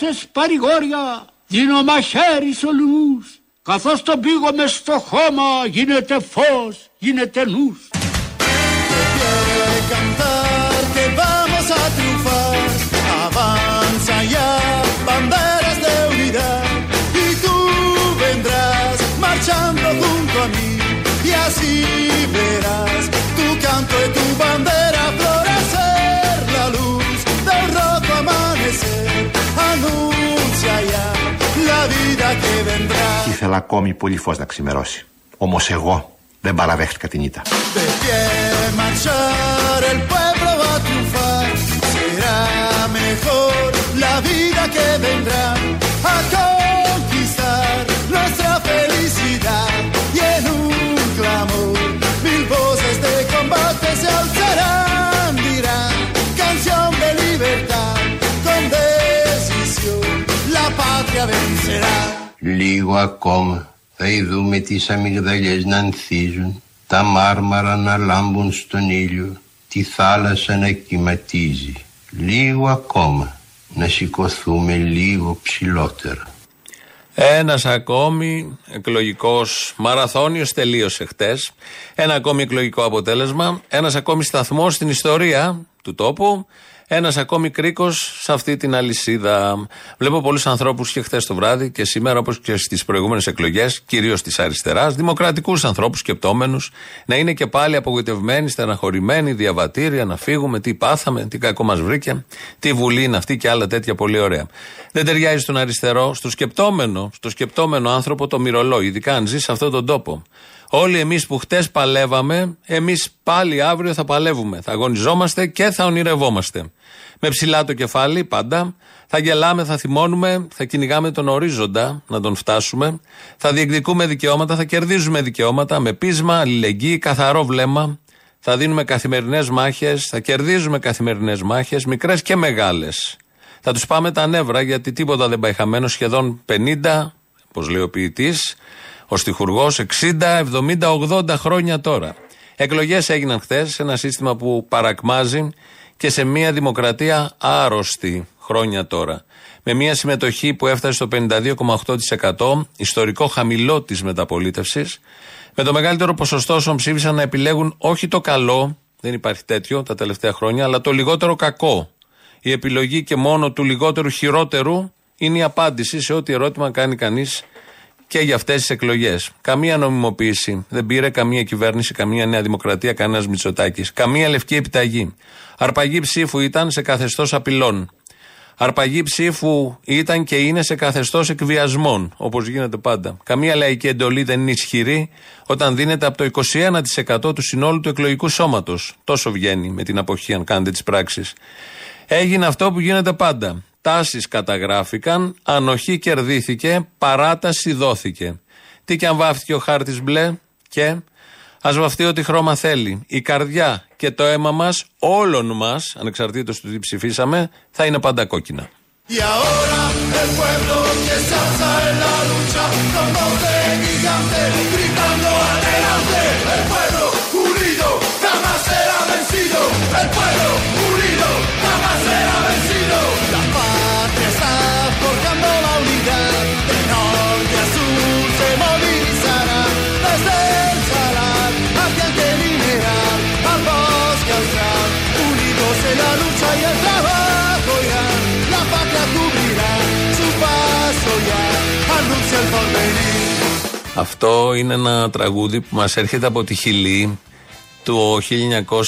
λέξεις παρηγόρια, δίνω μαχαίρι σε όλους. Καθώς τον πήγαμε στο χώμα γίνεται φως, γίνεται νους. Ήθελα ακόμη πολύ φως να ξημερώσει. Όμως εγώ δεν παραδέχτηκα την ήττα Λίγο ακόμα θα ειδούμε τις αμυγδαλιές να ανθίζουν, τα μάρμαρα να λάμπουν στον ήλιο, τη θάλασσα να κυματίζει. Λίγο ακόμα να σηκωθούμε λίγο ψηλότερα. Ένας ακόμη εκλογικός μαραθώνιος τελείωσε χτες. Ένα ακόμη εκλογικό αποτέλεσμα. Ένας ακόμη σταθμός στην ιστορία του τόπου. Ένας ακόμη κρίκος σε αυτή την αλυσίδα. Βλέπω πολλούς ανθρώπους και χθες το βράδυ και σήμερα, όπως και στις προηγούμενες εκλογές, κυρίως της αριστεράς, δημοκρατικούς ανθρώπους σκεπτόμενους, να είναι και πάλι απογοητευμένοι, στεναχωρημένοι, διαβατήρια, να φύγουμε, τι πάθαμε, τι κακό μας βρήκε, τι βουλή είναι αυτή και άλλα τέτοια πολύ ωραία. Δεν ταιριάζει στον αριστερό, στο σκεπτόμενο, στο σκεπτόμενο άνθρωπο το μυρολό, ειδικά αν ζει σε αυτόν τον τόπο. Όλοι εμείς που χτες παλεύαμε, εμείς πάλι αύριο θα παλεύουμε. Θα αγωνιζόμαστε και θα ονειρευόμαστε. Με ψηλά το κεφάλι, πάντα. Θα γελάμε, θα θυμώνουμε, θα κυνηγάμε τον ορίζοντα να τον φτάσουμε. Θα διεκδικούμε δικαιώματα, θα κερδίζουμε δικαιώματα με πείσμα, αλληλεγγύη, καθαρό βλέμμα. Θα δίνουμε καθημερινές μάχες, θα κερδίζουμε καθημερινές μάχες, μικρές και μεγάλες. Θα τους πάμε τα νεύρα γιατί τίποτα δεν πάει χαμένος. Σχεδόν 50, όπως λέει ο ποιητής, ο στιχουργός, 60, 70, 80 χρόνια τώρα. Εκλογές έγιναν χθες σε ένα σύστημα που παρακμάζει και σε μια δημοκρατία άρρωστη χρόνια τώρα. Με μια συμμετοχή που έφτασε στο 52,8%, ιστορικό χαμηλό της μεταπολίτευσης, με το μεγαλύτερο ποσοστό όσων ψήφισαν να επιλέγουν όχι το καλό, δεν υπάρχει τέτοιο τα τελευταία χρόνια, αλλά το λιγότερο κακό. Η επιλογή και μόνο του λιγότερου χειρότερου είναι η απάντηση σε ό,τι ερώτημα κάνει κανείς και για αυτές τις εκλογές. Καμία νομιμοποίηση. Δεν πήρε καμία κυβέρνηση, καμία Νέα Δημοκρατία, κανένας Μητσοτάκης. Καμία λευκή επιταγή. Αρπαγή ψήφου ήταν σε καθεστώς απειλών. Αρπαγή ψήφου ήταν και είναι σε καθεστώς εκβιασμών, όπως γίνεται πάντα. Καμία λαϊκή εντολή δεν είναι ισχυρή όταν δίνεται από το 21% του συνόλου του εκλογικού σώματος. Τόσο βγαίνει με την αποχή, αν κάνετε τις πράξεις. Έγινε αυτό που γίνεται πάντα. Τάσει καταγράφηκαν, ανοχή κερδίθηκε, παράταση δόθηκε. Τι και αν βάφτηκε ο χάρτης μπλε και ας βαφτεί ό,τι χρώμα θέλει. Η καρδιά και το αίμα μας, όλων μας, ανεξαρτήτως του τι ψηφίσαμε, θα είναι πάντα κόκκινα. Y ahora el pueblo Αυτό είναι ένα τραγούδι που μας έρχεται από τη Χιλή του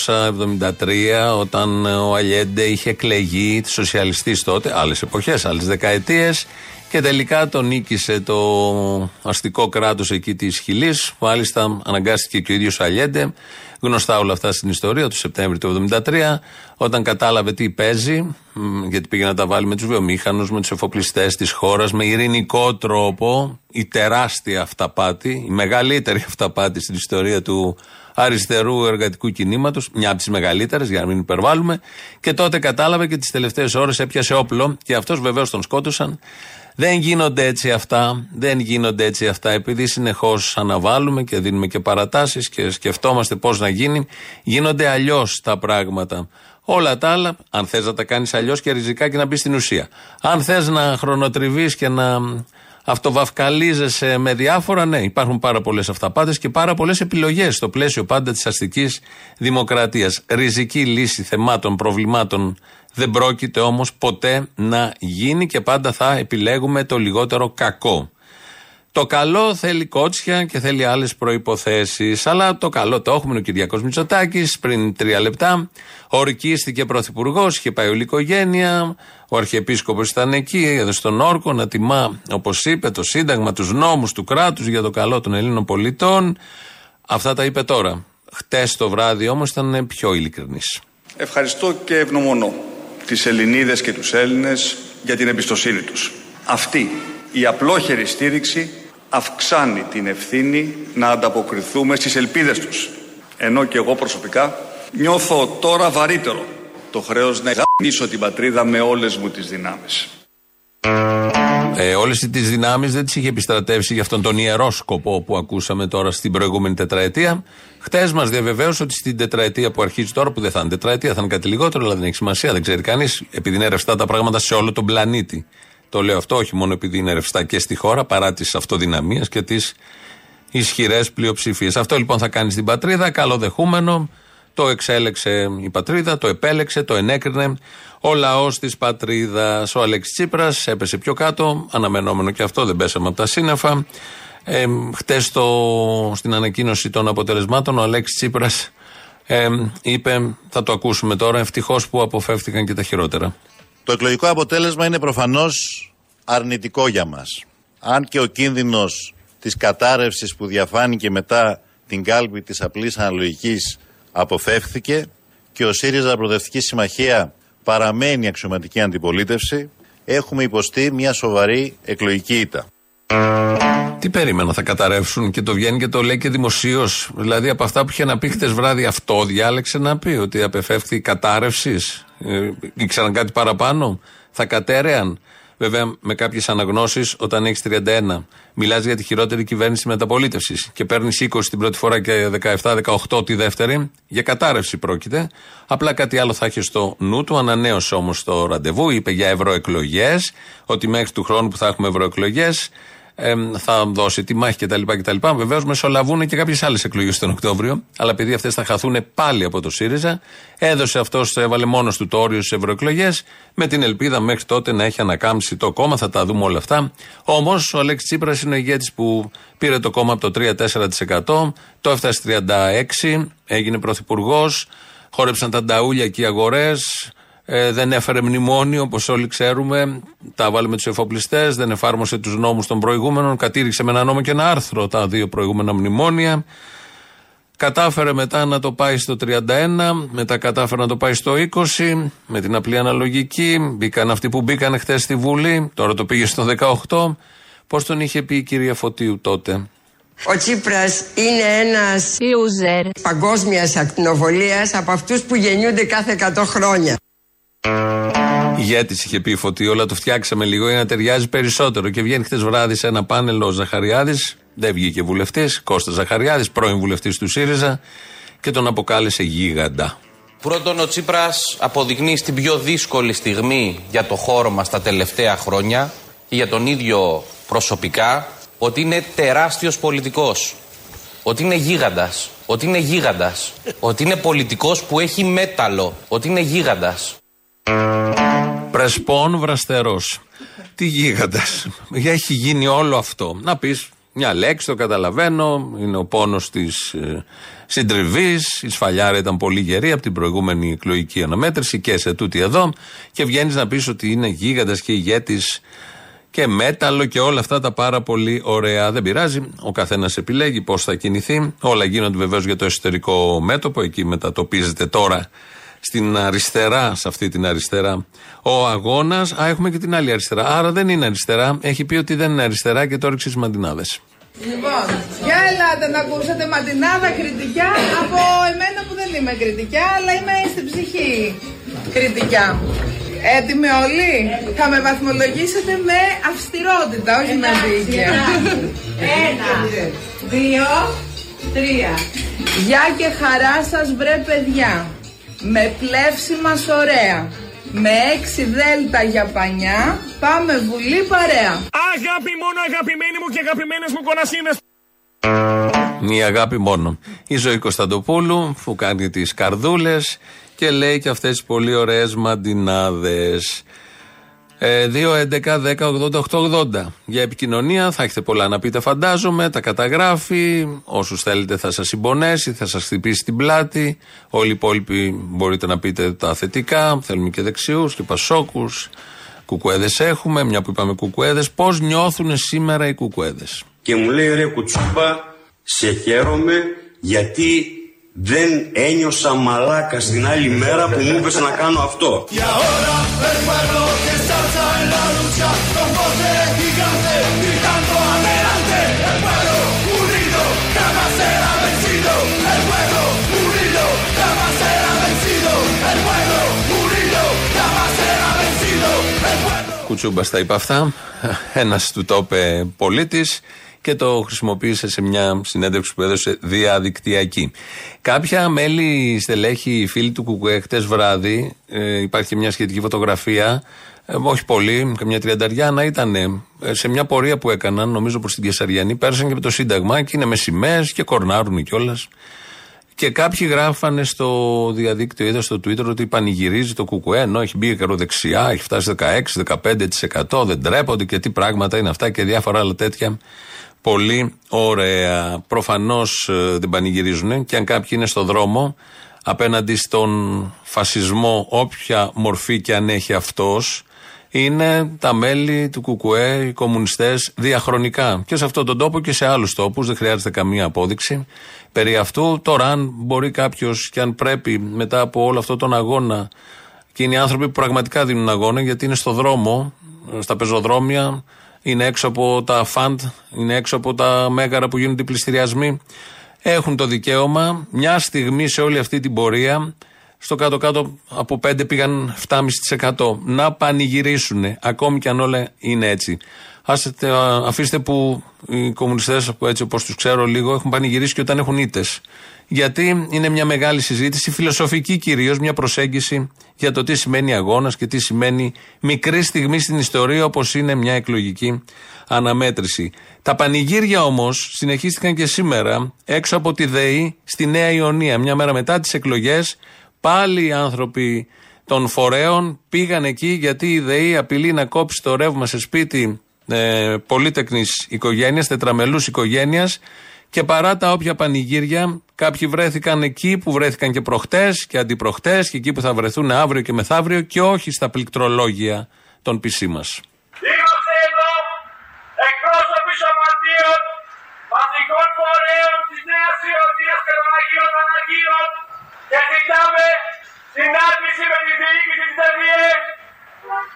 1973 όταν ο Αλιέντε είχε εκλεγεί σοσιαλιστής τότε, άλλες εποχές, άλλες δεκαετίες και τελικά τον νίκησε το αστικό κράτος εκεί της Χιλής. Μάλιστα αναγκάστηκε και ο ίδιος ο Αλιέντε γνωστά όλα αυτά στην ιστορία του Σεπτέμβρη του 1973 όταν κατάλαβε τι παίζει μ, γιατί πήγε να τα βάλει με τους βιομήχανους, με τους εφοπλιστές της χώρας με ειρηνικό τρόπο η τεράστια αυταπάτη, η μεγαλύτερη αυταπάτη στην ιστορία του αριστερού εργατικού κινήματος, μια από τις μεγαλύτερες, για να μην υπερβάλλουμε. Και τότε κατάλαβε και τις τελευταίες ώρες έπιασε όπλο και αυτός βεβαίως τον σκότωσαν. Δεν γίνονται έτσι αυτά. Δεν γίνονται έτσι αυτά. Επειδή συνεχώς αναβάλουμε και δίνουμε και παρατάσεις και σκεφτόμαστε πώς να γίνει, γίνονται αλλιώς τα πράγματα. Όλα τα άλλα, αν θες να τα κάνεις αλλιώς και ριζικά και να μπεις στην ουσία. Αν θες να χρονοτριβείς και να αυτοβαυκαλίζεσαι με διάφορα, ναι, υπάρχουν πάρα πολλές αυταπάτες και πάρα πολλές επιλογές στο πλαίσιο πάντα της αστικής δημοκρατίας. Ριζική λύση θεμάτων, προβλημάτων δεν πρόκειται όμως ποτέ να γίνει και πάντα θα επιλέγουμε το λιγότερο κακό. Το καλό θέλει κότσια και θέλει άλλες προποθέσει. Αλλά το καλό το έχουμε. Ο Κυριακός Μητσοτάκης πριν τρία λεπτά ορκίστηκε πρωθυπουργός, είχε πάει όλη η οικογένεια. Ο Αρχιεπίσκοπος ήταν εκεί, εδώ στον Όρκο, να τιμά, όπως είπε, το Σύνταγμα, τους νόμους του κράτους για το καλό των Ελλήνων πολιτών. Αυτά τα είπε τώρα. Χτες το βράδυ όμως ήταν πιο ειλικρινής. Ευχαριστώ και ευγνωμονώ τις Ελληνίδες και τους Έλληνες για την εμπιστοσύνη τους. Αυτή η απλόχερη στήριξη αυξάνει την ευθύνη να ανταποκριθούμε στις ελπίδες τους. Ενώ και εγώ προσωπικά νιώθω τώρα βαρύτερο το χρέος να γαμίσω την πατρίδα με όλες μου τις δυνάμεις. Ε, Όλες τις δυνάμεις δεν τις είχε επιστρατεύσει για αυτόν τον ιερό σκοπό που ακούσαμε τώρα στην προηγούμενη τετραετία. Χτες μας διαβεβαίωσε ότι στην τετραετία που αρχίζει τώρα, που δεν θα είναι τετραετία, θα είναι κάτι λιγότερο, αλλά δεν έχει σημασία, δεν ξέρει κανείς, επειδή είναι ρευστά τα πράγματα σε όλο τον πλανήτη. Το λέω αυτό όχι μόνο επειδή είναι ρευστά και στη χώρα, παρά τις αυτοδυναμίες και τις ισχυρές πλειοψηφίες. Αυτό λοιπόν θα κάνει στην πατρίδα, καλοδεχούμενο. Το εξέλεξε η πατρίδα, το επέλεξε, το ενέκρινε ο λαός της πατρίδας. Ο Αλέξης Τσίπρας έπεσε πιο κάτω, αναμενόμενο και αυτό, δεν πέσαμε από τα σύννεφα. Ε, Χτες στην ανακοίνωση των αποτελεσμάτων, ο Αλέξης Τσίπρας ε, είπε, θα το ακούσουμε τώρα, ευτυχώς που αποφεύτηκαν και τα χειρότερα. Το εκλογικό αποτέλεσμα είναι προφανώς αρνητικό για μας. Αν και ο κίνδυνος της κατάρρευσης που διαφάνηκε μετά την κάλπη της απλής αναλογικής αποφεύθηκε και ο ΣΥΡΙΖΑ Προοδευτική Συμμαχία παραμένει αξιωματική αντιπολίτευση, έχουμε υποστεί μια σοβαρή εκλογική ήττα. Τι περίμενα, θα καταρρεύσουν και το βγαίνει και το λέει και δημοσίως. Δηλαδή από αυτά που είχε να πει χτες βράδυ, αυτό διάλεξε να πει, ότι απεφεύχθη κατάρρευσης. Ε, ήξεραν κάτι παραπάνω; Θα κατέρεαν. Βέβαια, με κάποιες αναγνώσεις, όταν έχεις 31, μιλάς για τη χειρότερη κυβέρνηση μεταπολίτευσης και παίρνεις 20 την πρώτη φορά και 17-18 τη δεύτερη, για κατάρρευση πρόκειται. Απλά κάτι άλλο θα έχεις στο νου του. Ανανέωσε όμως το ραντεβού, είπε για ευρωεκλογές, ότι μέχρι του χρόνου που θα έχουμε ευρωεκλογές ε, θα δώσει τη μάχη κτλ. κτλ. Βεβαίως μεσολαβούν και κάποιες άλλες εκλογές τον Οκτώβριο, αλλά επειδή αυτές θα χαθούν πάλι από το ΣΥΡΙΖΑ, έδωσε αυτός, έβαλε μόνος του το όριο στις ευρωεκλογές, με την ελπίδα μέχρι τότε να έχει ανακάμψει το κόμμα, θα τα δούμε όλα αυτά. Όμως ο Αλέξης Τσίπρας είναι ο ηγέτης που πήρε το κόμμα από το 3-4%, το έφτασε 36%, έγινε πρωθυπουργός, χόρεψαν τα νταούλια και οι αγορές, ε, δεν έφερε μνημόνιο, όπως όλοι ξέρουμε. Τα βάλε με τους εφοπλιστές, δεν εφάρμοσε τους νόμους των προηγούμενων. Κατήριξε με ένα νόμο και ένα άρθρο τα δύο προηγούμενα μνημόνια. Κατάφερε μετά να το πάει στο 31, μετά κατάφερε να το πάει στο 20, με την απλή αναλογική. Μπήκαν αυτοί που μπήκαν χθες στη Βουλή, τώρα το πήγε στο 18. Πώς τον είχε πει η κυρία Φωτίου τότε; Ο Τσίπρας είναι ένας user παγκόσμιας ακτινοβολίας από αυτούς που γεννιούνται κάθε 100 χρόνια. Ηγέτη είχε πει φωτί, όλα το φτιάξαμε λίγο για να ταιριάζει περισσότερο. Και βγαίνει χτε βράδυ σε ένα πάνελ ο Ζαχαριάδης, δεν βγήκε βουλευτής, Κώστας Ζαχαριάδης, πρώην βουλευτής του ΣΥΡΙΖΑ, και τον αποκάλεσε γίγαντα. Πρώτον, ο Τσίπρας αποδεικνύει στην πιο δύσκολη στιγμή για το χώρο μας τα τελευταία χρόνια και για τον ίδιο προσωπικά ότι είναι τεράστιος πολιτικός. Ότι είναι γίγαντας. Ότι είναι γίγαντας. Ότι είναι πολιτικός που έχει μέταλλο. Ότι είναι γίγαντας. Πρεσπών βραστερός. Τι γίγαντας. Έχει γίνει όλο αυτό. Να πεις μια λέξη, το καταλαβαίνω. Είναι ο πόνος της ε, συντριβής. Η σφαλιάρα ήταν πολύ γερή από την προηγούμενη εκλογική αναμέτρηση και σε τούτη εδώ. Και βγαίνεις να πεις ότι είναι γίγαντας και ηγέτης και μέταλλο και όλα αυτά τα πάρα πολύ ωραία. Δεν πειράζει. Ο καθένας επιλέγει πώς θα κινηθεί. Όλα γίνονται βεβαίως για το εσωτερικό μέτωπο. Εκεί μετατοπίζεται τώρα στην αριστερά, σε αυτή την αριστερά, ο αγώνας. Α, έχουμε και την άλλη αριστερά. Άρα δεν είναι αριστερά. Έχει πει ότι δεν είναι αριστερά και το έριξε στις μαντινάδες. Λοιπόν, για ελάτε να ακούσετε μαντινάδα κριτικά από εμένα που δεν είμαι κριτικά, αλλά είμαι στην ψυχή κριτικά. Έτοιμοι όλοι, θα με βαθμολογήσετε με αυστηρότητα, όχι με δίκαια. Ένα, δύο, τρία. Γεια και χαρά σας βρε παιδιά. Με πλεύσιμα ωραία. Με έξι δέλτα για πανιά πάμε βουλή παρέα. Αγάπη μόνο αγαπημένοι μου και αγαπημένες μου κονασίνες. Μία αγάπη μόνο. Η ζωή Κωνσταντοπούλου που κάνει τις καρδούλες και λέει και αυτές τις πολύ ωραίες μαντινάδες. Ε, 2.11.10.80.880 Για επικοινωνία θα έχετε πολλά να πείτε, φαντάζομαι. Τα καταγράφει. Όσους θέλετε θα σας συμπονέσει, θα σας χτυπήσει την πλάτη. Όλοι οι υπόλοιποι μπορείτε να πείτε τα θετικά. Θέλουμε και δεξιούς και πασόκους. Κουκουέδες έχουμε, μια που είπαμε κουκουέδες. Πώς νιώθουν σήμερα οι κουκουέδες; Και μου λέει ρε κουτσούπα, σε χαίρομαι γιατί δεν ένιωσα μαλάκα την άλλη μέρα που μου είπες να κάνω αυτό. Κουτσούμπας τα είπα αυτά. Ένας του το είπε πολίτης και το χρησιμοποίησε σε μια συνέντευξη που έδωσε διαδικτυακή. Κάποια μέλη, στελέχη, φίλοι του Κουκουέ, χτες βράδυ, ε, υπάρχει μια σχετική φωτογραφία, ε, όχι πολύ, καμιά τριανταριά, να ήταν ε, σε μια πορεία που έκαναν, νομίζω προς την Κεσαριανή, πέρασαν και με το Σύνταγμα και είναι μες σημαίες και κορνάρουν κιόλας. Και κάποιοι γράφανε στο διαδίκτυο, είδα στο Twitter ότι πανηγυρίζει το Κουκουέ, ενώ έχει μπει δεξιά, έχει φτάσει 16-15%, δεν τρέπονται και τι πράγματα είναι αυτά και διάφορα άλλα τέτοια. Πολύ ωραία. Προφανώς ε, δεν πανηγυρίζουν και αν κάποιοι είναι στο δρόμο απέναντι στον φασισμό, όποια μορφή και αν έχει αυτός, είναι τα μέλη του Κουκουέ, οι κομμουνιστές, διαχρονικά. Και σε αυτόν τον τόπο και σε άλλους τόπους, δεν χρειάζεται καμία απόδειξη περί αυτού. Τώρα, αν μπορεί κάποιος και αν πρέπει μετά από όλο αυτό τον αγώνα, και είναι οι άνθρωποι που πραγματικά δίνουν αγώνα, γιατί είναι στο δρόμο, στα πεζοδρόμια, είναι έξω από τα φαντ, είναι έξω από τα μέγαρα που γίνονται οι πληστηριασμοί. Έχουν το δικαίωμα μια στιγμή σε όλη αυτή την πορεία, στο κάτω-κάτω από 5 πήγαν 7,5% να πανηγυρίσουν, ακόμη και αν όλα είναι έτσι. Άστε, αφήστε που οι κομμουνιστές, έτσι όπως τους ξέρω λίγο, έχουν πανηγυρίσει και όταν έχουν ήττες. Γιατί είναι μια μεγάλη συζήτηση, φιλοσοφική κυρίως, μια προσέγγιση για το τι σημαίνει αγώνας και τι σημαίνει μικρή στιγμή στην ιστορία, όπως είναι μια εκλογική αναμέτρηση. Τα πανηγύρια όμως συνεχίστηκαν και σήμερα έξω από τη ΔΕΗ στη Νέα Ιωνία. Μια μέρα μετά τις εκλογές, πάλι οι άνθρωποι των φορέων πήγαν εκεί γιατί η ΔΕΗ απειλεί να κόψει το ρεύμα σε σπίτι ε, πολύτεκνης οικογένειας, τετραμελούς οικογένειας και παρά τα όποια πανηγύρια, κάποιοι βρέθηκαν εκεί που βρέθηκαν και προχτές και αντιπροχτές και εκεί που θα βρεθούν αύριο και μεθαύριο και όχι στα πληκτρολόγια των πισί μας. Είμαστε εδώ εκπρόσωποι σωματείων βασικών φορέων της Νέας Ιωνία και των Αγίων Αναγίων και ζητάμε συνάντηση με τη διοίκηση της ΔΕΔΙΕ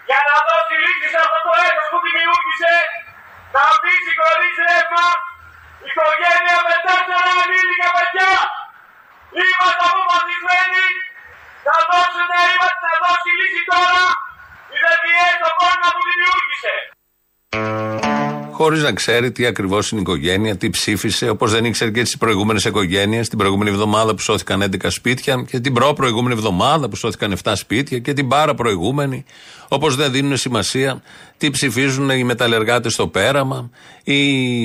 για να δώσει λύση σε αυτό το έτος που δημιούργησε να μπει χωρίς ρεύμα οικογένεια με τέσσερα ανήλικα παιδιά. Είμαστε αποφασισμένοι να δώσουν να δώσει λύση τώρα η ΔΕΔΙΕ στο πρόβλημα που δημιούργησε χωρίς να ξέρει τι ακριβώς είναι η οικογένεια, τι ψήφισε, όπως δεν ήξερε και τις προηγούμενες οικογένειες, την προηγούμενη εβδομάδα που σώθηκαν 11 σπίτια και την προ-προηγούμενη εβδομάδα που σώθηκαν 7 σπίτια και την πάρα προηγούμενη. Όπως δεν δίνουν σημασία τι ψηφίζουν οι μεταλλεργάτες στο πέραμα, ή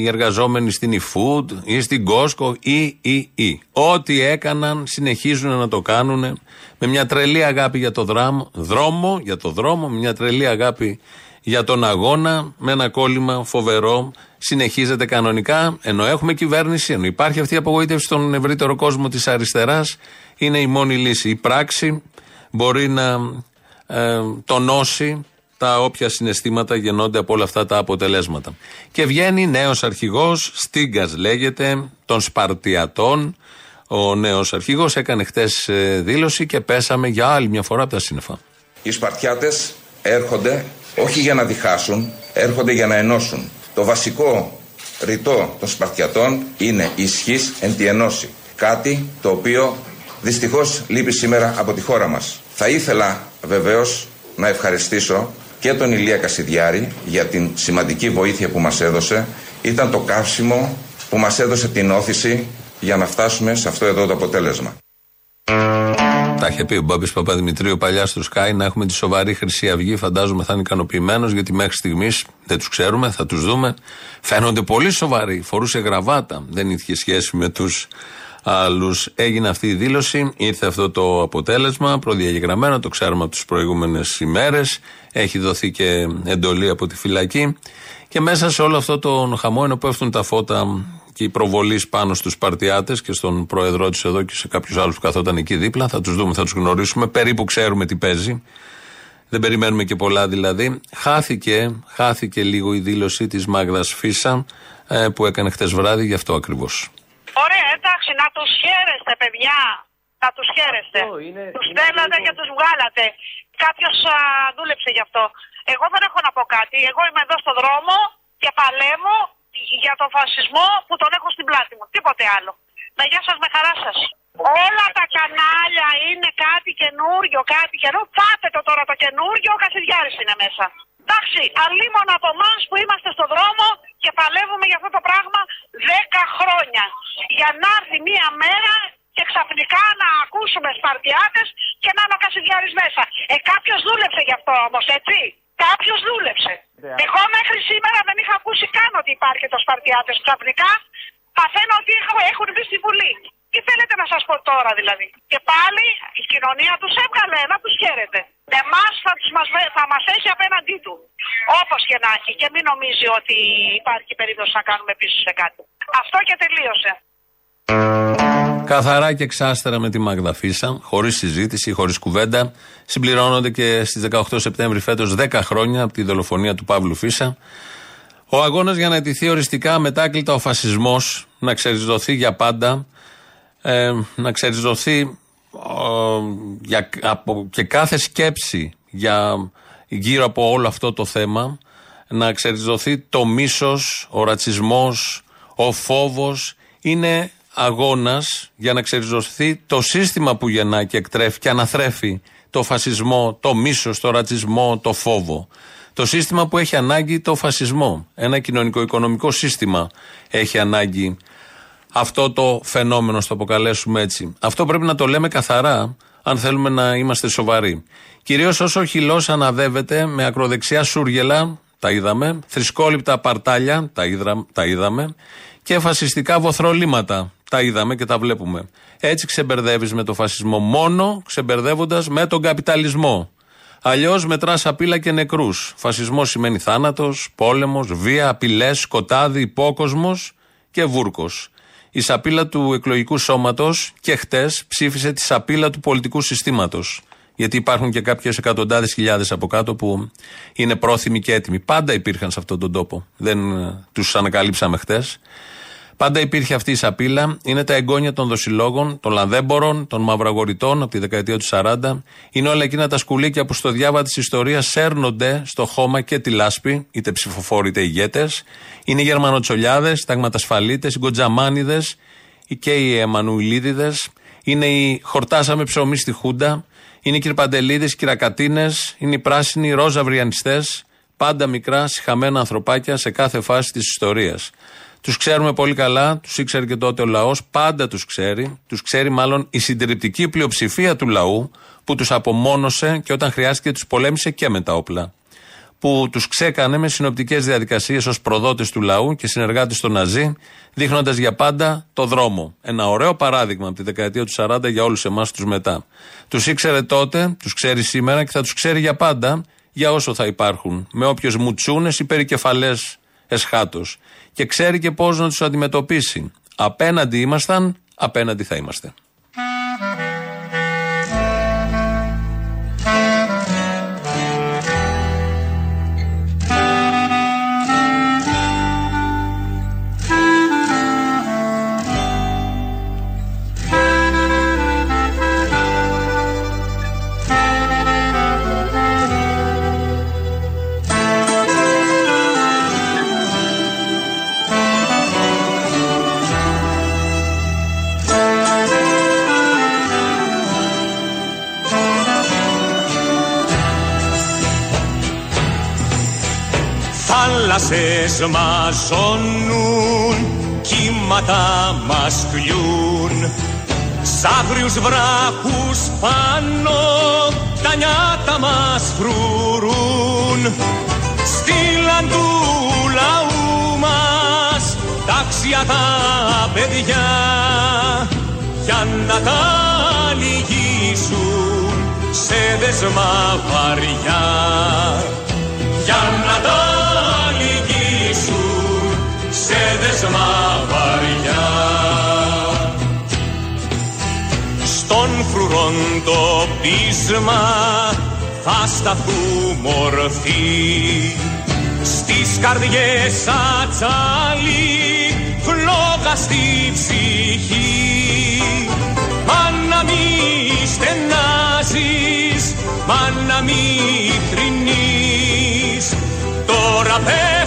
οι εργαζόμενοι στην eFood ή στην Costco ή, ή, ή. Ό,τι έκαναν συνεχίζουν να το κάνουν με μια τρελή αγάπη για το δράμο, δρόμο, για το δρόμο, με μια τρελή αγάπη για τον αγώνα με ένα κόλλημα φοβερό. Συνεχίζεται κανονικά, ενώ έχουμε κυβέρνηση, ενώ υπάρχει αυτή η απογοήτευση στον ευρύτερο κόσμο της αριστεράς, είναι η μόνη λύση. Η πράξη μπορεί να ε, τονώσει τα όποια συναισθήματα γεννώνται από όλα αυτά τα αποτελέσματα. Και βγαίνει νέος αρχηγός, Στίγκας λέγεται, των Σπαρτιατών. Ο νέος αρχηγός έκανε χτες δήλωση και πέσαμε για άλλη μια φορά από τα σύννεφα. Οι Σπαρτιάτες έρχονται όχι για να διχάσουν, έρχονται για να ενώσουν. Το βασικό ρητό των Σπαρτιατών είναι ισχύς εν τη ενώση. Κάτι το οποίο δυστυχώς λείπει σήμερα από τη χώρα μας. Θα ήθελα βεβαίως να ευχαριστήσω και τον Ηλία Κασιδιάρη για την σημαντική βοήθεια που μας έδωσε. Ήταν το καύσιμο που μας έδωσε την όθηση για να φτάσουμε σε αυτό εδώ το αποτέλεσμα. Τα είχε πει ο Μπάμπης Παπαδημητρίου παλιά στο Sky να έχουμε τη σοβαρή Χρυσή Αυγή. Φαντάζομαι θα είναι ικανοποιημένος γιατί μέχρι στιγμής δεν τους ξέρουμε, θα τους δούμε. Φαίνονται πολύ σοβαροί. Φορούσε γραβάτα. Δεν είχε σχέση με τους άλλους. Έγινε αυτή η δήλωση, ήρθε αυτό το αποτέλεσμα, προδιαγεγραμμένο, το ξέρουμε από τις προηγούμενες ημέρες. Έχει δοθεί και εντολή από τη φυλακή. Και μέσα σε όλο αυτό τον χαμό, ενώ πέφτουν τα φώτα και η προβολής πάνω στους Παρτιάτε και στον πρόεδρό της εδώ και σε κάποιους άλλους που καθόταν εκεί δίπλα, θα τους δούμε, θα τους γνωρίσουμε. Περίπου ξέρουμε τι παίζει. Δεν περιμένουμε και πολλά δηλαδή. Χάθηκε, χάθηκε λίγο η δήλωση της Μάγδας Φίσα ε, που έκανε χτες βράδυ, γι' αυτό ακριβώς. Ωραία, εντάξει, να τους χαίρεστε, παιδιά. Να τους χαίρεστε. Τους στέλνατε και τους βγάλατε. Κάποιος δούλεψε γι' αυτό. Εγώ δεν έχω να πω κάτι. Εγώ είμαι εδώ στο δρόμο και παλεύω για τον φασισμό που τον έχω στην πλάτη μου. Τίποτε άλλο. Να γεια σας με χαρά σας. Όλα τα κανάλια είναι κάτι καινούριο, κάτι καινούριο. Πάτε το τώρα το καινούριο, ο Κασιδιάρης είναι μέσα. Εντάξει, αλλήμον από εμάς που είμαστε στο δρόμο και παλεύουμε για αυτό το πράγμα 10 χρόνια. Για να έρθει μία μέρα και ξαφνικά να ακούσουμε Σπαρτιάτες και να είναι ο Κασιδιάρης μέσα. Ε, κάποιος δούλεψε γι' αυτό όμως, έτσι. Κάποιος δούλεψε. Εγώ μέχρι σήμερα δεν είχα ακούσει καν ότι υπάρχει το Σπαρτιάτες. Ξαφνικά παθαίνω ότι έχουν μπει στη Βουλή. Τι θέλετε να σας πω τώρα δηλαδή; Και πάλι η κοινωνία τους έβγαλε να τους χαίρεται. Εμάς θα, μας, θα μας έχει απέναντί του. Όπως και να έχει. Και μην νομίζει ότι υπάρχει περίπτωση να κάνουμε πίσω σε κάτι. Αυτό και τελείωσε. Καθαρά και εξάστερα με τη Μάγδα Φίσα, χωρίς συζήτηση, χωρίς κουβέντα. Συμπληρώνονται και στις 18 Σεπτέμβρη φέτος 10 χρόνια από τη δολοφονία του Παύλου Φίσα. Ο αγώνας για να αιτηθεί οριστικά μετάκλητα ο φασισμός, να ξεριζωθεί για πάντα, ε, να ξεριζωθεί ε, για, από, και κάθε σκέψη για, γύρω από όλο αυτό το θέμα, να ξεριζωθεί το μίσος, ο ρατσισμός, ο φόβος, είναι αγώνας για να ξεριζωθεί το σύστημα που γεννά και εκτρέφει και αναθρέφει το φασισμό, το μίσος, το ρατσισμό, το φόβο. Το σύστημα που έχει ανάγκη το φασισμό. Ένα κοινωνικό-οικονομικό σύστημα έχει ανάγκη αυτό το φαινόμενο, στο αποκαλέσουμε έτσι. Αυτό πρέπει να το λέμε καθαρά, αν θέλουμε να είμαστε σοβαροί. Κυρίως όσο ο χυλός αναδεύεται με ακροδεξιά σούργελα, τα είδαμε, θρησκόληπτα παρτάλια, τα, τα είδαμε, και φασιστικά βοθρολήματα. Τα είδαμε και τα βλέπουμε. Έτσι ξεμπερδεύεις με το φασισμό μόνο ξεμπερδεύοντας με τον καπιταλισμό. Αλλιώς μετράς απειλά και νεκρούς. Φασισμός σημαίνει θάνατος, πόλεμος, βία, απειλές, σκοτάδι, υπόκοσμος και βούρκος. Η σαπίλα του εκλογικού σώματος και χτες ψήφισε τη σαπίλα του πολιτικού συστήματος. Γιατί υπάρχουν και κάποιες εκατοντάδες χιλιάδες από κάτω που είναι πρόθυμοι και έτοιμοι. Πάντα υπήρχαν σε αυτόν τον τόπο. Δεν ε, τους ανακαλύψαμε χτες. Πάντα υπήρχε αυτή η σαπίλα. Είναι τα εγγόνια των δοσιλόγων, των λαδέμπορων, των μαυραγοριτών από τη δεκαετία του 40. Είναι όλα εκείνα τα σκουλίκια που στο διάβα της ιστορίας σέρνονται στο χώμα και τη λάσπη, είτε ψηφοφόροι είτε ηγέτες. Είναι οι Γερμανοτσολιάδες, οι Ταγματασφαλίτες, οι Γκοτζαμάνιδες και οι Εμμανουιλίδιδε. Είναι οι Χορτάσαμε ψωμί στη Χούντα. Είναι οι Κυρπαντελίδες, οι Κυρακατίνες. Είναι οι πράσινοι, ρόζα βριανιστές. Πάντα μικρά, συχαμένα ανθρωπάκια σε κάθε φάση της ιστορίας. Τους ξέρουμε πολύ καλά, τους ήξερε και τότε ο λαός, πάντα τους ξέρει. Τους ξέρει μάλλον η συντριπτική πλειοψηφία του λαού που τους απομόνωσε και όταν χρειάστηκε τους πολέμησε και με τα όπλα. Που τους ξέκανε με συνοπτικές διαδικασίες ως προδότες του λαού και συνεργάτες των Ναζί, δείχνοντας για πάντα το δρόμο. Ένα ωραίο παράδειγμα από τη δεκαετία του 40 για όλους εμάς τους μετά. Τους ήξερε τότε, τους ξέρει σήμερα και θα τους ξέρει για πάντα για όσο θα υπάρχουν. Με όποιες μουτσούνες ή περικεφαλέ εσχάτως. Και ξέρει και πώς να τους αντιμετωπίσει. Απέναντι ήμασταν, απέναντι θα είμαστε. Θάλασσες μαζώνουν, κύματα μας κλειούν Σ' άγριους βράχους πάνω τα νιάτα μας φρουρούν. Στη του λαού μας τάξια τα παιδιά για να τα λυγίσουν σε δεσμά βαριά σε δεσμά βαριά. Στον φρουρόν το πείσμα θα σταθούμε ορθοί στις καρδιές ατσάλι φλόγα στη ψυχή. Μα να μη στενάζεις μα να μη θρυνείς τώρα πέφτουν οι θρόνοι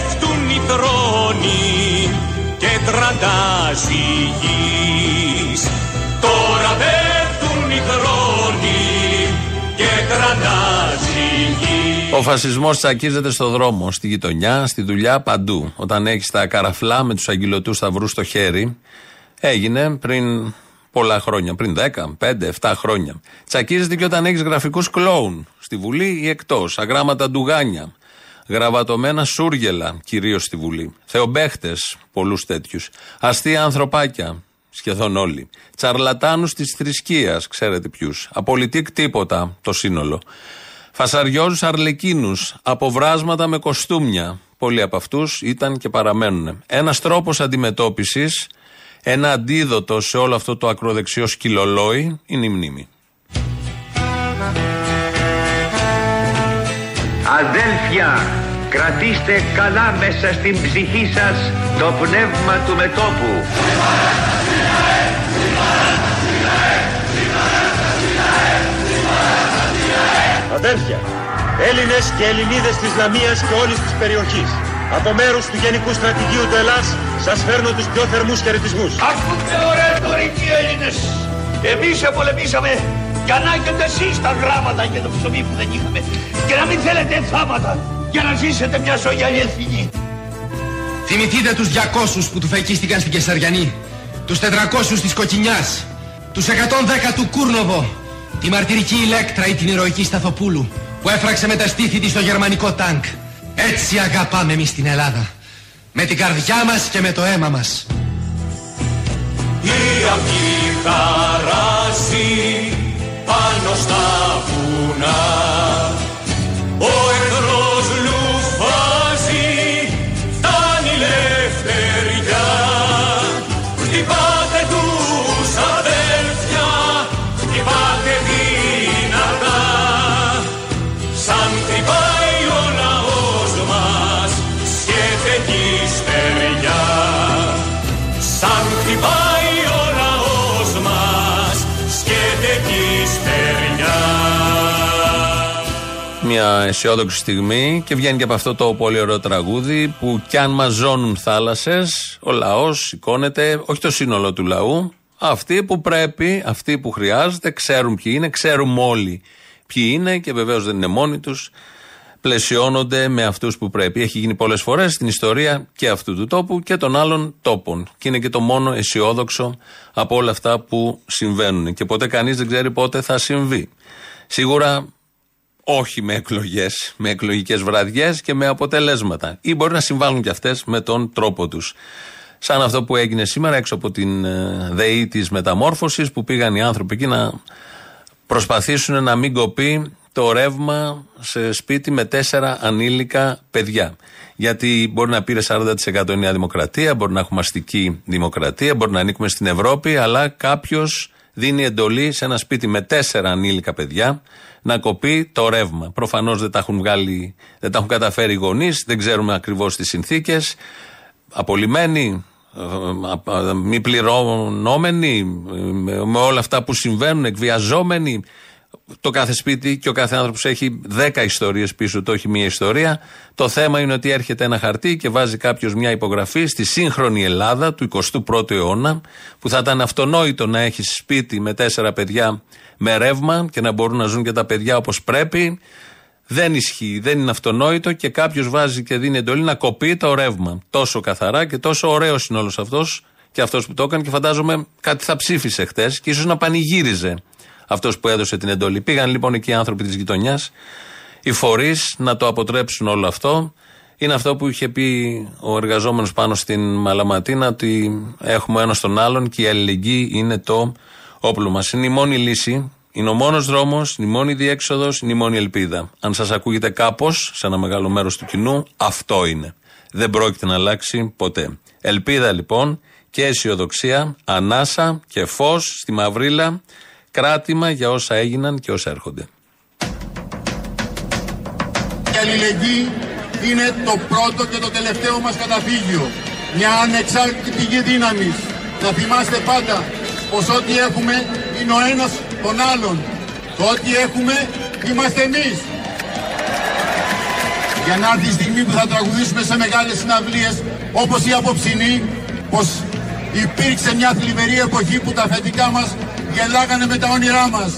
και τραντάζει η γης τώρα πέφτουν οι θρόνοι και τραντάζει η γης Ο φασισμός τσακίζεται στο δρόμο, στη γειτονιά, στη δουλειά, παντού. Όταν έχεις τα καραφλά με τους αγγελωτούς σταυρούς στο χέρι, έγινε πριν πολλά χρόνια, πριν 10, 5, 7 χρόνια. Τσακίζεται και όταν έχεις γραφικούς κλόουν στη Βουλή ή εκτός, αγράμματα ντουγάνια, γραβατωμένα σούργελα, κυρίως στη Βουλή. Θεομπέχτε, πολλούς τέτοιους. Αστεία ανθρωπάκια, σχεδόν όλοι. Τσαρλατάνους της θρησκείας, ξέρετε ποιους. Απολυτικ τίποτα, το σύνολο. Φασαριώζου αρλεκίνους, αποβράσματα με κοστούμια. Πολλοί από αυτούς ήταν και παραμένουν. Ένας τρόπος αντιμετώπισης, ένα αντίδοτο σε όλο αυτό το ακροδεξιό σκυλολόι είναι η μνήμη. Αδέλφια, κρατήστε καλά μέσα στην ψυχή σας το πνεύμα του μετόπου. Αδέρφια, Έλληνες και Ελληνίδες της Λαμίας και όλης της περιοχής, από μέρους του Γενικού Στρατηγίου του Ελλάς, σας φέρνω τους πιο θερμούς χαιρετισμούς. Ακούτε ωραία τωρικοί Έλληνες. Εμείς επολεμήσαμε για να έχετε εσείς τα γράμματα και το ψωμί που δεν είχαμε. Και να μην θέλετε θάματα για να ζήσετε μια ζωή αληθινή. Θυμηθείτε τους 200 που του φεκίστηκαν στην Κεσαριανή, τους 400 της Κοκκινιάς, τους 110 του Κούρνοβο, τη μαρτυρική ηλέκτρα ή την ηρωική Σταθοπούλου που έφραξε με τα στήθη της στο γερμανικό τάγκ. Έτσι αγαπάμε εμείς την Ελλάδα. Με την καρδιά μας και με το αίμα μας. Η αυγή χαράζει πάνω στα βουνά. Ο εχθρός Μια αισιόδοξη στιγμή και βγαίνει και από αυτό το πολύ ωραίο τραγούδι που κι αν μαζώνουν θάλασσες, ο λαός σηκώνεται, όχι το σύνολο του λαού, αυτοί που πρέπει, αυτοί που χρειάζεται, ξέρουν ποιοι είναι, ξέρουμε όλοι ποιοι είναι και βεβαίως δεν είναι μόνοι τους. Πλαισιώνονται με αυτούς που πρέπει. Έχει γίνει πολλές φορές στην ιστορία και αυτού του τόπου και των άλλων τόπων. Και είναι και το μόνο αισιόδοξο από όλα αυτά που συμβαίνουν. Και ποτέ κανείς δεν ξέρει πότε θα συμβεί. Σίγουρα όχι με εκλογές, με εκλογικές βραδιές και με αποτελέσματα. Ή μπορεί να συμβάλλουν και αυτές με τον τρόπο τους. Σαν αυτό που έγινε σήμερα έξω από την ε, ΔΕΗ της μεταμόρφωσης που πήγαν οι άνθρωποι εκεί να προσπαθήσουν να μην κοπεί το ρεύμα σε σπίτι με τέσσερα ανήλικα παιδιά. Γιατί μπορεί να πήρε 40% η Νέα Δημοκρατία, μπορεί να έχουμε αστική δημοκρατία, μπορεί να ανήκουμε στην Ευρώπη, αλλά κάποιος δίνει εντολή σε ένα σπίτι με τέσσερα ανήλικα παιδιά να κοπεί το ρεύμα. Προφανώς δεν τα έχουν βγάλει, δεν τα έχουν καταφέρει οι γονείς, δεν ξέρουμε ακριβώς τις συνθήκες. Απολυμμένοι, ε, ε, μη πληρωνόμενοι, με με όλα αυτά που συμβαίνουν, εκβιαζόμενοι. Το κάθε σπίτι και ο κάθε άνθρωπος έχει δέκα ιστορίες πίσω του, όχι μία ιστορία. Το θέμα είναι ότι έρχεται ένα χαρτί και βάζει κάποιος μια υπογραφή στη σύγχρονη Ελλάδα του 21ου αιώνα, που θα ήταν αυτονόητο να έχεις σπίτι με τέσσερα παιδιά με ρεύμα και να μπορούν να ζουν και τα παιδιά όπως πρέπει. Δεν ισχύει, δεν είναι αυτονόητο και κάποιος βάζει και δίνει εντολή να κοπεί το ρεύμα. Τόσο καθαρά και τόσο ωραίος είναι όλος αυτός και αυτός που το έκανε και φαντάζομαι κάτι θα ψήφισε χτες και ίσως να πανηγύριζε αυτός που έδωσε την εντολή. Πήγαν λοιπόν εκεί οι άνθρωποι της γειτονιάς, οι φορείς να το αποτρέψουν όλο αυτό. Είναι αυτό που είχε πει ο εργαζόμενος πάνω στην Μαλαματίνα, ότι έχουμε ένα τον άλλον και η αλληλεγγύη είναι το όπλο μας. Είναι η μόνη λύση, είναι ο μόνος δρόμος, είναι η μόνη διέξοδος, είναι η μόνη ελπίδα. Αν σας ακούγεται κάπως σε ένα μεγάλο μέρος του κοινού, αυτό είναι. Δεν πρόκειται να αλλάξει ποτέ. Ελπίδα λοιπόν και αισιοδοξία, ανάσα και φως στη μαυρίλα, κράτημα για όσα έγιναν και όσα έρχονται. Η αλληλεγγύη είναι το πρώτο και το τελευταίο μας καταφύγιο. Μια ανεξάρτητη πηγή δύναμης. Να θυμάστε πάντα πως ό,τι έχουμε είναι ο ένας τον άλλον. Το ό,τι έχουμε είμαστε εμείς. Για να έρθει η στιγμή που θα τραγουδήσουμε σε μεγάλες συναυλίες όπως η απόψινή πως υπήρξε μια θλιβερή εποχή που τα αφεντικά μας γελάγανε με τα όνειρά μας.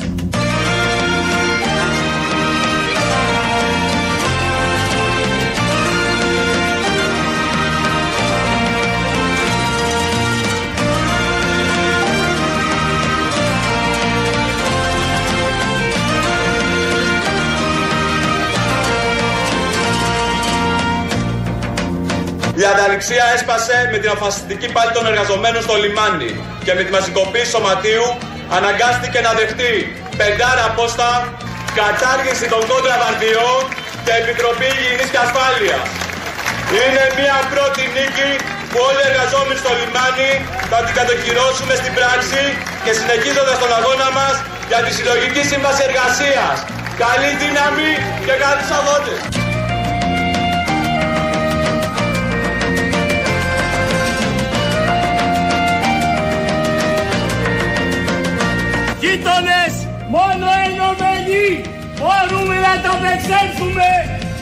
Η ανταληξία έσπασε με την αφασιστική πάλη των εργαζομένων στο λιμάνι και με τη μαζικοποίηση σωματείου αναγκάστηκε να δεχτεί πεντάρα απόστα, κατάργηση των κόντρα βαρδιών και Επιτροπή Υγιεινής και Ασφάλειας. Είναι μια πρώτη νίκη που όλοι οι εργαζόμενοι στο λιμάνι θα την κατοχυρώσουμε στην πράξη και συνεχίζοντας τον αγώνα μας για τη συλλογική σύμβαση εργασίας. Καλή δύναμη και καλούς αγώνες! Γείτονες, μόνο ενωμένοι μπορούμε να τα απεξέλθουμε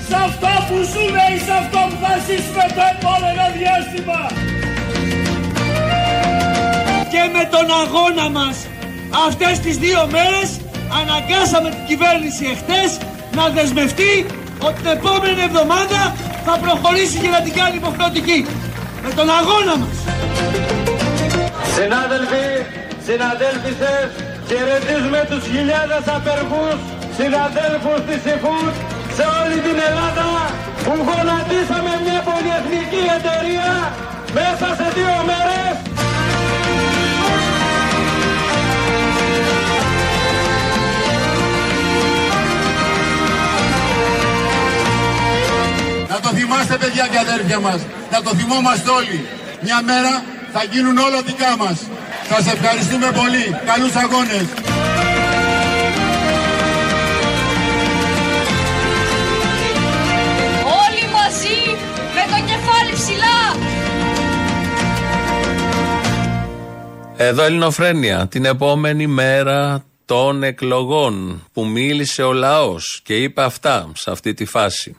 σε αυτό που ζούμε ή σε αυτό που θα ζήσουμε το επόμενο διάστημα. Και με τον αγώνα μας αυτές τις δύο μέρες αναγκάσαμε την κυβέρνηση εχθές να δεσμευτεί ότι την επόμενη εβδομάδα θα προχωρήσει και να την κάνει υποχρεωτική. Με τον αγώνα μας. Συνάδελφοι, συναδέλφισες, χαιρετίζουμε τους χιλιάδες απεργούς συναδέλφους της ΕΦΟΥΤ σε όλη την Ελλάδα που γονατίσαμε μια πολυεθνική εταιρεία μέσα σε δύο μέρες. Να το θυμάστε παιδιά και αδέρφια μας. Να το θυμόμαστε όλοι. Μια μέρα θα γίνουν όλα δικά μας. Σας ευχαριστούμε πολύ. Καλούς αγώνες. Όλοι μαζί με το κεφάλι ψηλά. Εδώ Ελληνοφρένια, την επόμενη μέρα των εκλογών που μίλησε ο λαός και είπε αυτά σε αυτή τη φάση.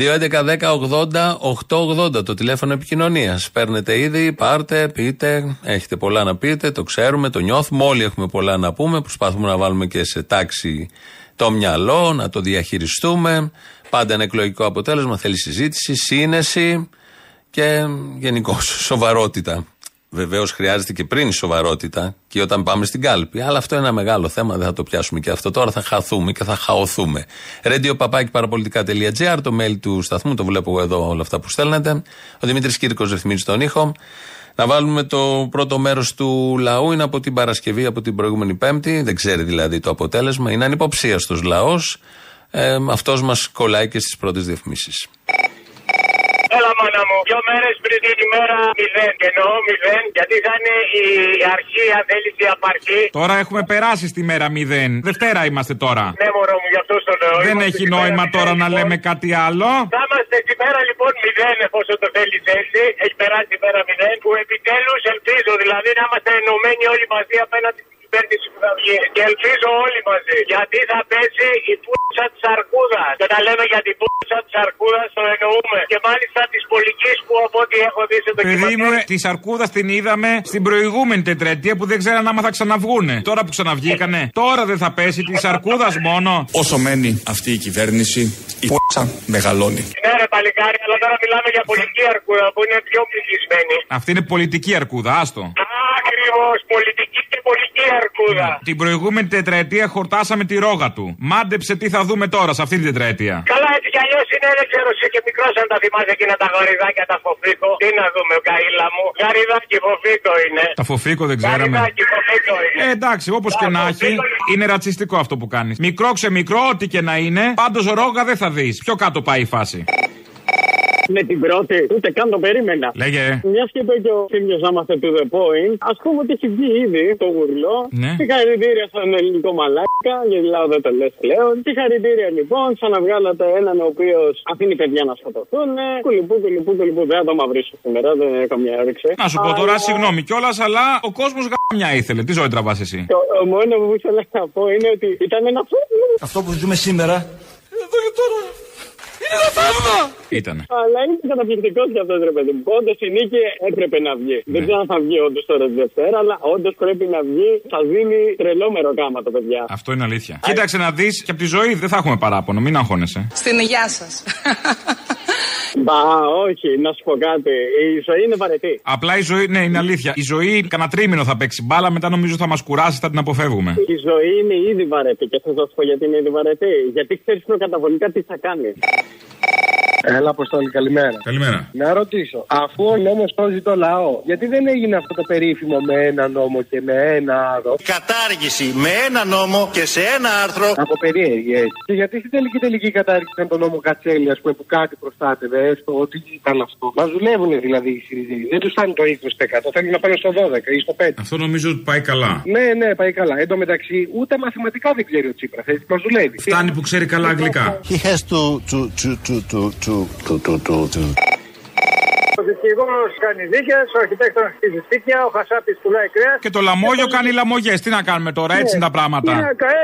2.11.10.80.880 το τηλέφωνο επικοινωνίας. Παίρνετε ήδη, πάρτε, πείτε, έχετε πολλά να πείτε, το ξέρουμε, το νιώθουμε. Όλοι έχουμε πολλά να πούμε. Προσπαθούμε να βάλουμε και σε τάξη το μυαλό, να το διαχειριστούμε. Πάντα ένα εκλογικό αποτέλεσμα θέλει συζήτηση, σύνεση και γενικώ σοβαρότητα. Βεβαίως χρειάζεται και πριν η σοβαρότητα και όταν πάμε στην κάλπη. Αλλά αυτό είναι ένα μεγάλο θέμα, δεν θα το πιάσουμε και αυτό τώρα. Θα χαθούμε και θα χαωθούμε. Radio papaki το mail του σταθμού, το βλέπω εγώ εδώ όλα αυτά που στέλνετε. Ο Δημήτρης Κύρκο ρυθμίζει τον ήχο. Να βάλουμε το πρώτο μέρος του λαού, είναι από την Παρασκευή, από την προηγούμενη Πέμπτη. Δεν ξέρει δηλαδή το αποτέλεσμα. Είναι ανυποψίαστος λαός. Ε, Αυτός μας κολλάει και στις πρώτες διαφημίσεις. Έλα μάνα μου, δύο μέρες πριν την ημέρα μηδέν. Και εννοώ μηδέν γιατί θα είναι η αρχή αν θέλεις η απαρχή. Τώρα έχουμε περάσει στη μέρα 0. Δευτέρα είμαστε τώρα. Ναι μωρό μου, γι' αυτό στο λέω. Δεν Είμαστε έχει στη μέρα νόημα μηδέν, τώρα να λοιπόν. λέμε κάτι άλλο. Θα είμαστε τη μέρα λοιπόν 0 εφόσον το θέλεις έτσι. Έχει περάσει η μέρα 0 που επιτέλους ελπίζω δηλαδή να είμαστε ενωμένοι όλοι μαζί απέναντι στην κυβέρνηση. κυβέρνηση που θα βγει. Και ελπίζω όλοι μαζί. Γιατί θα πέσει η πούτσα της Αρκούδας. Και όταν λέμε για την πούτσα της Αρκούδας το εννοούμε. Και μάλιστα της πολιτική που από ό,τι έχω δει σε το Παιδί μου, της Αρκούδας την είδαμε στην προηγούμενη τετραετία που δεν ξέραν άμα θα ξαναβγούνε. Τώρα που ξαναβγήκανε. Τώρα δεν θα πέσει της Αρκούδας μόνο. Όσο μένει αυτή η κυβέρνηση, η π***α μεγαλώνει. Ναι, ρε παλικάρι, αλλά τώρα μιλάμε για πολιτική αρκούδα που είναι πιο πληθυσμένη. Αυτή είναι πολιτική αρκούδα, άστο. Ακριβώς, πολιτική και πολιτική αρκούδα. Την προηγούμενη τετραετία χορτάσαμε τη ρόγα του. Μάντεψε τι θα δούμε τώρα σε αυτή την τετραετία. Καλά, έτσι κι αλλιώς είναι, δεν ξέρω, εσύ και μικρός αν τα θυμάσαι εκείνα τα γαριδάκια τα φοφίκο. Τι να δούμε, καήλα μου. Γαριδάκι φοφίκο είναι. Τα φοφίκο δεν ξέραμε. Γαριδάκι φοφίκο είναι. Ε, εντάξει, όπως και να έχει, είναι ρατσιστικό αυτό που κάνεις. Μικρό ξεμικρό, ό,τι και να είναι, πάντως ρόγα δεν θα δεις. Πιο κάτω πάει η φάση. Με την πρώτη. Ούτε καν το περίμενα. Λέγε. Μιας και είπε και ο Θήμιος Άμαθε to the point, ας πούμε ότι έχει βγει ήδη το γουρλό. Ναι. Συγχαρητήρια στον ελληνικό μαλάκα, γιατί λέω δεν το λες πλέον. Συγχαρητήρια λοιπόν, σαν να βγάλατε έναν ο οποίος αφήνει παιδιά να σκοτωθούν. Κουλιπού, κουλιπού, κουλιπού. Δεν θα το μαυρίσω σήμερα, δεν έχω καμιά έριξη. Να σου πω τώρα, συγγνώμη κιόλας, αλλά ο κόσμος γαμιά ήθελε. Τι ζωή τραβάς εσύ; Το το μόνο που ήθελα να πω είναι ότι ήταν ένα Αυτό που ζούμε σήμερα. Εδώ και τώρα. Είναι ένα θαύμα! Ήτανε. Αλλά είναι καταπληκτικός για αυτός, ρε παιδί μου. Όντως η νίκη έπρεπε να βγει. Δεν ξέρω αν θα βγει όντως τώρα τη Δευτέρα, αλλά όντως πρέπει να βγει. Θα δίνει τρελό μεροκάμα το παιδιά. Αυτό είναι αλήθεια. Κοίταξε να δεις και από τη ζωή δεν θα έχουμε παράπονο, μην αγχώνεσαι. Στην υγειά σας. Μπα, όχι, να σου πω κάτι. Η ζωή είναι βαρετή. Απλά η ζωή, ναι, είναι αλήθεια. Η ζωή κανένα τρίμηνο θα παίξει μπάλα, μετά νομίζω θα μας κουράσει, θα την αποφεύγουμε. Η ζωή είναι ήδη βαρετή και θα σας πω γιατί είναι ήδη βαρετή. Γιατί ξέρεις προκαταβολικά τι θα κάνεις. Έλα, Αποστόλη, καλημέρα. Καλημέρα. Να ρωτήσω, αφού ο νόμος σώζει το λαό, γιατί δεν έγινε αυτό το περίφημο με ένα νόμο και με ένα άλλο. Κατάργηση με ένα νόμο και σε ένα άρθρο. Από περίεργη έτσι. Και γιατί στην τελική τελική κατάργηση ήταν το νόμο Κατσέλη, ας πούμε, που κάτι προστάτευε, έστω ότι ήταν αυτό. Μα δουλεύουν δηλαδή οι Συριζέοι. Δεν τους φτάνει το 20%. Θέλουν να πάνε στο 12 ή στο 5. Αυτό νομίζω ότι πάει καλά. Ναι, ναι, πάει καλά. Εν τω μεταξύ, ούτε μαθηματικά δεν ξέρει ο Τσίπρας. Έτσι μας δουλεύει. Φτάνει που ξέρει καλά αγγλικά. He has to, to, to, to, to, to, to, to, to, to. Ο δικηγό κάνει δίκες, ο αρχιτέκτονα χτίζει σπίτια, ο χασάπης πουλάει κρέας. Και το λαμόγιο κάνει λαμογές. Τι να κάνουμε τώρα, έτσι είναι τα πράγματα.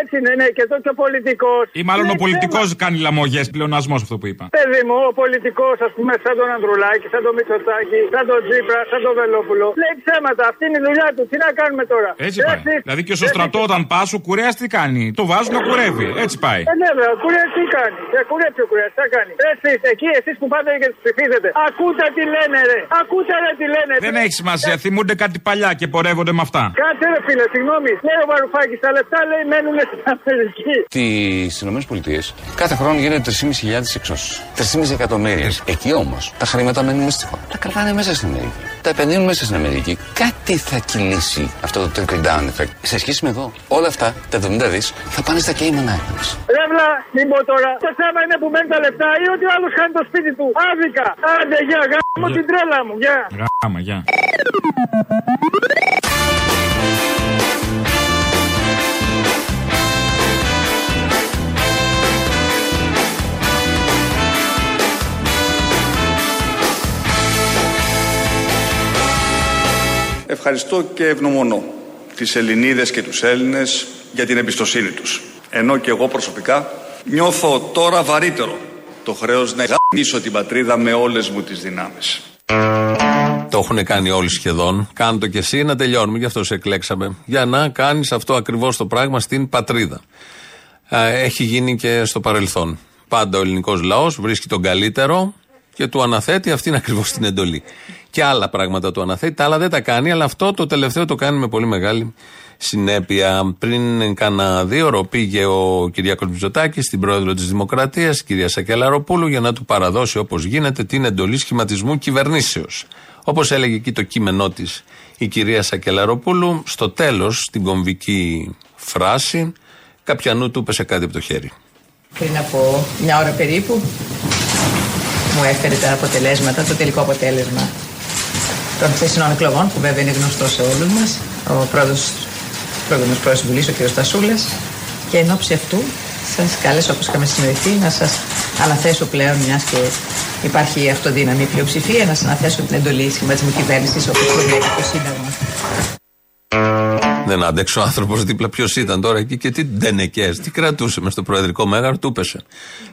Έτσι είναι, ναι, και εδώ και ο πολιτικός. Ή μάλλον ο πολιτικός κάνει λαμογές, πλεονασμός αυτό που είπα. Παιδί μου, ο πολιτικός, ας πούμε, σαν τον Ανδρουλάκη, σαν τον Μητσοτάκη, σαν τον Τζίπρα, σαν τον Βελόπουλο. Λέει ψέματα, αυτή είναι η δουλειά του. Τι να κάνουμε τώρα; Έτσι πάει. Δηλαδή και στο στρατό όταν πας, ο κουρέας τι κάνει; Το βάζουν να κουρεύει. Έτσι πάει. Ε, ναι, βέβαια, ο κουρέας τι κάνει; Ε, κουρέψει ο κουρέας, τι θα κάνει; Έτσι, εκεί εσείς που πάτε και του ψηφίζετε. Ακούτε τι λένε, ρε. Ακούτε, ρε, τι λένε. Δεν έχει σημασία. Θυμούνται κάτι παλιά και πορεύονται με αυτά. Κάτσε, ρε φίλε, συγγνώμη. Λέει ο Βαρουφάκης, τα λεφτά λέει μένουν στην Αμερική. Στι ΗΠΑ κάθε χρόνο γίνονται 3.500 εξώσεις. 3.500 εκατομμύρια. Εκεί όμως τα χρήματα μένουν στη χώρα. Τα κρατάνε μέσα στην Αμερική. Τα επενδύουν μέσα στην Αμερική. Κάτι θα κυλήσει αυτό το trickle down effect. Σε σχέση με εδώ, όλα αυτά τα 70 δις θα πάνε στα Cayman Islands. Ρεύλα, μην πω τώρα. Το θέμα είναι που μένουν τα λεφτά ή ότι ο άλλος χάνει το σπίτι του. Άδικα. Άντε, γεια, γάμο την τρέλα μου, γεια. Γάμα, γεια. Ευχαριστώ και ευγνωμονώ τις Ελληνίδες και τους Έλληνες για την εμπιστοσύνη τους. Ενώ και εγώ προσωπικά νιώθω τώρα βαρύτερο το χρέος να γαμίσω την πατρίδα με όλες μου τις δυνάμεις. Το έχουν κάνει όλοι σχεδόν. Κάνε το κι εσύ να τελειώνουμε. Γι' αυτό σε εκλέξαμε. Για να κάνεις αυτό ακριβώς το πράγμα στην πατρίδα. Ε, Έχει γίνει και στο παρελθόν. Πάντα ο ελληνικός λαός βρίσκει τον καλύτερο και του αναθέτει. Αυτή είναι ακριβώς την εντολή. Και άλλα πράγματα του αναθέτει. Τα άλλα δεν τα κάνει, αλλά αυτό το τελευταίο το κάνει με πολύ μεγάλη συνέπεια. Πριν κάνα δύο ώρο πήγε ο Κυριάκος Μητσοτάκης στην πρόεδρο της Δημοκρατίας, κυρία Σακελαροπούλου, για να του παραδώσει όπως γίνεται την εντολή σχηματισμού κυβερνήσεως. Όπως έλεγε εκεί το κείμενό της η κυρία Σακελαροπούλου, στο τέλος, στην κομβική φράση, κάποιανού του πέσε κάτι από το χέρι. Πριν από μια ώρα περίπου μου έφερε τα αποτελέσματα, το τελικό αποτέλεσμα των χθεσινών εκλογών που βέβαια είναι γνωστό σε όλους μας ο πρόεδρος, πρόεδρος πρόεδρος της Βουλής, ο κ. Στασούλας και εν ώψη αυτού σας κάλεσα όπως είχαμε συνειδηθεί να σας αναθέσω πλέον μιας και υπάρχει αυτοδύναμη πλειοψηφία να σας αναθέσω την εντολή σχηματισμού κυβέρνησης όπως προβλέπει το Σύνταγμα. Δεν άντεξε ο άνθρωπος δίπλα. Ποιος ήταν τώρα εκεί και τι ντενεκές, τι κρατούσε μες στο προεδρικό μέγαρο, του πέσε.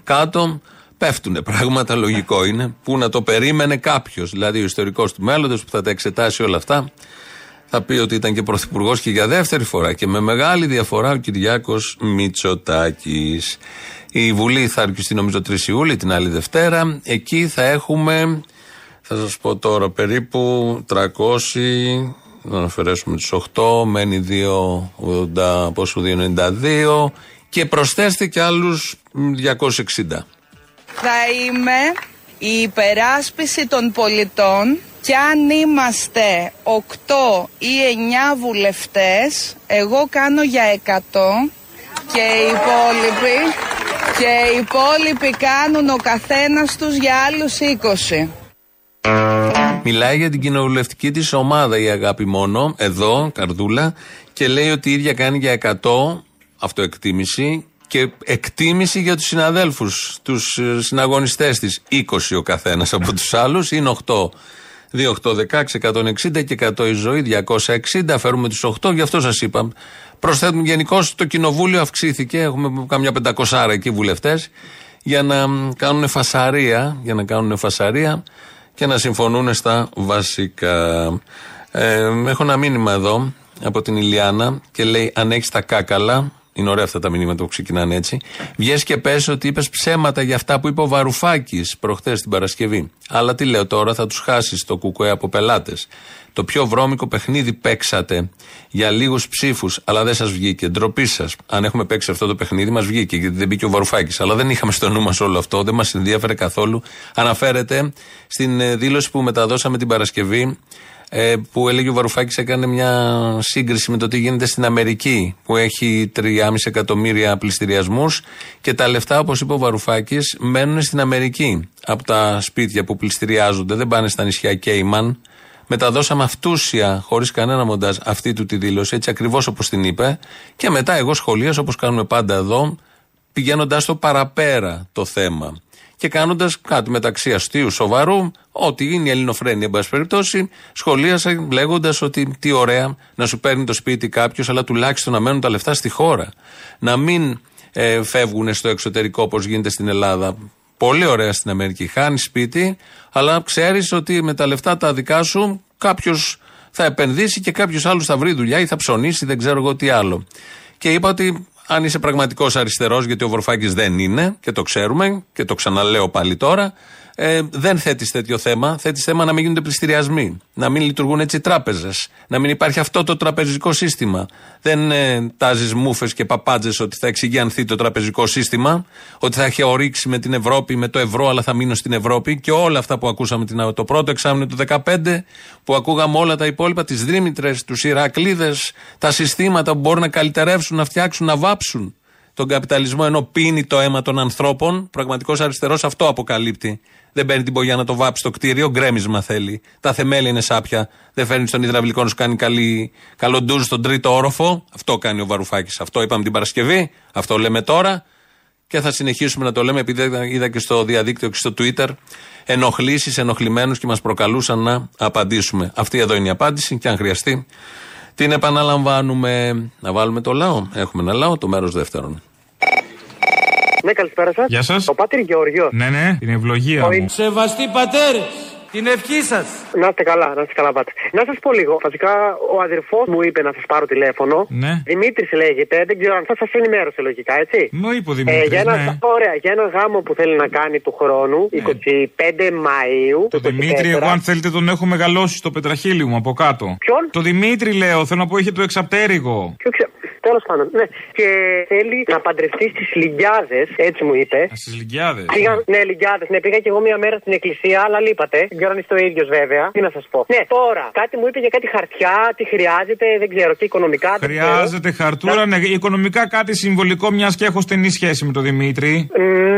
Κάτω πέφτουνε πράγματα, λογικό είναι, που να το περίμενε κάποιος. Δηλαδή ο ιστορικός του μέλλοντος που θα τα εξετάσει όλα αυτά, θα πει ότι ήταν και πρωθυπουργός και για δεύτερη φορά και με μεγάλη διαφορά ο Κυριάκος Μητσοτάκης. Η Βουλή θα αρκιστεί νομίζω 3 Ιούλη, την άλλη Δευτέρα. Εκεί θα έχουμε, θα σας πω τώρα, περίπου 300 να αφαιρέσουμε τους 8, μένει 2, πόσο 2,92 και προσθέστε και άλλους 260. Θα είμαι η υπεράσπιση των πολιτών και αν είμαστε 8 ή 9 βουλευτές, εγώ κάνω για 100 και οι υπόλοιποι, και οι υπόλοιποι κάνουν ο καθένας τους για άλλους 20. Μιλάει για την κοινοβουλευτική της ομάδα η αγάπη μόνο, εδώ, καρδούλα, και λέει ότι η ίδια κάνει για 100 αυτοεκτίμηση και εκτίμηση για τους συναδέλφους, τους συναγωνιστές της. 20 ο καθένας από τους άλλους, είναι 8. 2, 8, 16, 160 και 100 η ζωή, 260. Φέρουμε τους 8, γι' αυτό σας είπα. Προσθέτουμε γενικώ το κοινοβούλιο αυξήθηκε. Έχουμε καμιά 500 εκεί βουλευτές για να κάνουν φασαρία. Για να κάνουν φασαρία και να συμφωνούν στα βασικά. Ε, έχω ένα μήνυμα εδώ από την Ηλιάνα και λέει: Αν έχεις τα κάκαλα, είναι ωραία αυτά τα μηνύματα που ξεκινάνε έτσι. Βγες και πες ότι είπες ψέματα για αυτά που είπε ο Βαρουφάκης προχθές την Παρασκευή. Αλλά τι λέω τώρα, θα τους χάσεις το κουκουέ από πελάτες. Το πιο βρώμικο παιχνίδι παίξατε για λίγους ψήφους, αλλά δεν σας βγήκε. Ντροπή σας. Αν έχουμε παίξει αυτό το παιχνίδι, μας βγήκε γιατί δεν μπήκε ο Βαρουφάκης. Αλλά δεν είχαμε στο νου μας όλο αυτό, δεν μας ενδιαφέρε καθόλου. Αναφέρεται στην ε, δήλωση που μεταδώσαμε την Παρασκευή ε, που έλεγε ο Βαρουφάκης έκανε μια σύγκριση με το τι γίνεται στην Αμερική που έχει 3,5 εκατομμύρια πληστηριασμούς και τα λεφτά όπως είπε ο Βαρουφάκης μένουν στην Αμερική από τα σπίτια που πληστηριάζονται. Δεν πάνε στα νησιά Κέιμαν. Μεταδώσαμε αυτούσια χωρίς κανένα μοντάζ αυτή του τη δήλωση έτσι ακριβώς όπως την είπε. Και μετά εγώ σχολίασα όπως κάνουμε πάντα εδώ πηγαίνοντας το παραπέρα το θέμα και κάνοντας κάτι μεταξύ αστείου, σοβαρού, ό,τι είναι η ελληνοφρένεια, εν πάση περιπτώσει, σχολίασα λέγοντας ότι τι ωραία να σου παίρνει το σπίτι κάποιος, αλλά τουλάχιστον να μένουν τα λεφτά στη χώρα. Να μην ε, φεύγουν στο εξωτερικό όπως γίνεται στην Ελλάδα. Πολύ ωραία στην Αμερική. Χάνεις σπίτι, αλλά ξέρεις ότι με τα λεφτά τα δικά σου κάποιος θα επενδύσει και κάποιος άλλος θα βρει δουλειά ή θα ψωνίσει, δεν ξέρω εγώ τι άλλο. Και είπα ότι αν είσαι πραγματικός αριστερός, γιατί ο Βορφάκης δεν είναι και το ξέρουμε και το ξαναλέω πάλι τώρα, ε, δεν θέτεις τέτοιο θέμα. Θέτεις θέμα να μην γίνονται πληστηριασμοί, να μην λειτουργούν έτσι οι τράπεζες, να μην υπάρχει αυτό το τραπεζικό σύστημα. Δεν ε, τάζεις μούφε και παπάντζες ότι θα εξηγιανθεί το τραπεζικό σύστημα, ότι θα έχει ορίξει με την Ευρώπη, με το ευρώ, αλλά θα μείνω στην Ευρώπη και όλα αυτά που ακούσαμε την, το πρώτο εξάμεινο του 2015, που ακούγαμε όλα τα υπόλοιπα, τις Δήμητρε, τους Ηρακλίδε, τα συστήματα που μπορούν να καλυτερεύσουν, να φτιάξουν, να βάψουν τον καπιταλισμό ενώ πίνει το αίμα των ανθρώπων. Πραγματικός αριστερός αυτό αποκαλύπτει. Δεν παίρνει την πογιά να το βάψει στο κτίριο, γκρέμισμα θέλει. Τα θεμέλια είναι σάπια. Δεν φέρνει στον υδραυλικό να σου κάνει καλή, καλό ντουζ στον τρίτο όροφο. Αυτό κάνει ο Βαρουφάκης. Αυτό είπαμε την Παρασκευή. Αυτό λέμε τώρα. Και θα συνεχίσουμε να το λέμε επειδή είδα και στο διαδίκτυο και στο Twitter ενοχλήσεις, ενοχλημένους και μας προκαλούσαν να απαντήσουμε. Αυτή εδώ είναι η απάντηση και αν χρειαστεί την επαναλαμβάνουμε. Να βάλουμε το λαό. Έχουμε ένα λαό, το μέρος δεύτερον. Ναι, καλησπέρα σας. Γεια σας. Ο Πάτερ Γεωργιός. Ναι, ναι, την ευλογία μου. Σεβαστοί πατέρες, την ευχή σας. Να είστε καλά, να είστε καλά, πάτε. Να σας πω λίγο. Βασικά, ο αδερφός μου είπε να σας πάρω τηλέφωνο. Ναι. Δημήτρης λέγεται, δεν ξέρω αν θα σας ενημέρωσε λογικά, έτσι. Μου είπε ο Δημήτρης, για ένα, ναι. Ωραία, για ένα γάμο που θέλει να κάνει του χρόνου, 25 Μαου. Το Δημήτρη, εγώ αν θέλετε τον έχω μεγαλώσει στο πετραχίλι μου από κάτω. Ποιον; Το Δημήτρη λέω, θέλω να πω είχε το εξαπτέρυγο. Τέλος πάντων, ναι. Και θέλει να παντρευτεί στις Λιγκιάδε, έτσι μου είπε. Στις Λιγκιάδε. Πήγα, ναι, Λιγκιάδε. Ναι, πήγα και εγώ μία μέρα στην εκκλησία, αλλά λείπατε. Δεν ξέρω αν είστε ο ίδιος βέβαια. Τι να σας πω. Ναι, τώρα, κάτι μου είπε για κάτι χαρτιά, τι χρειάζεται, δεν ξέρω, και οικονομικά. δεν ξέρω. Χρειάζεται χαρτούρα, ναι, οικονομικά κάτι συμβολικό, μιας και έχω στενή σχέση με τον Δημήτρη.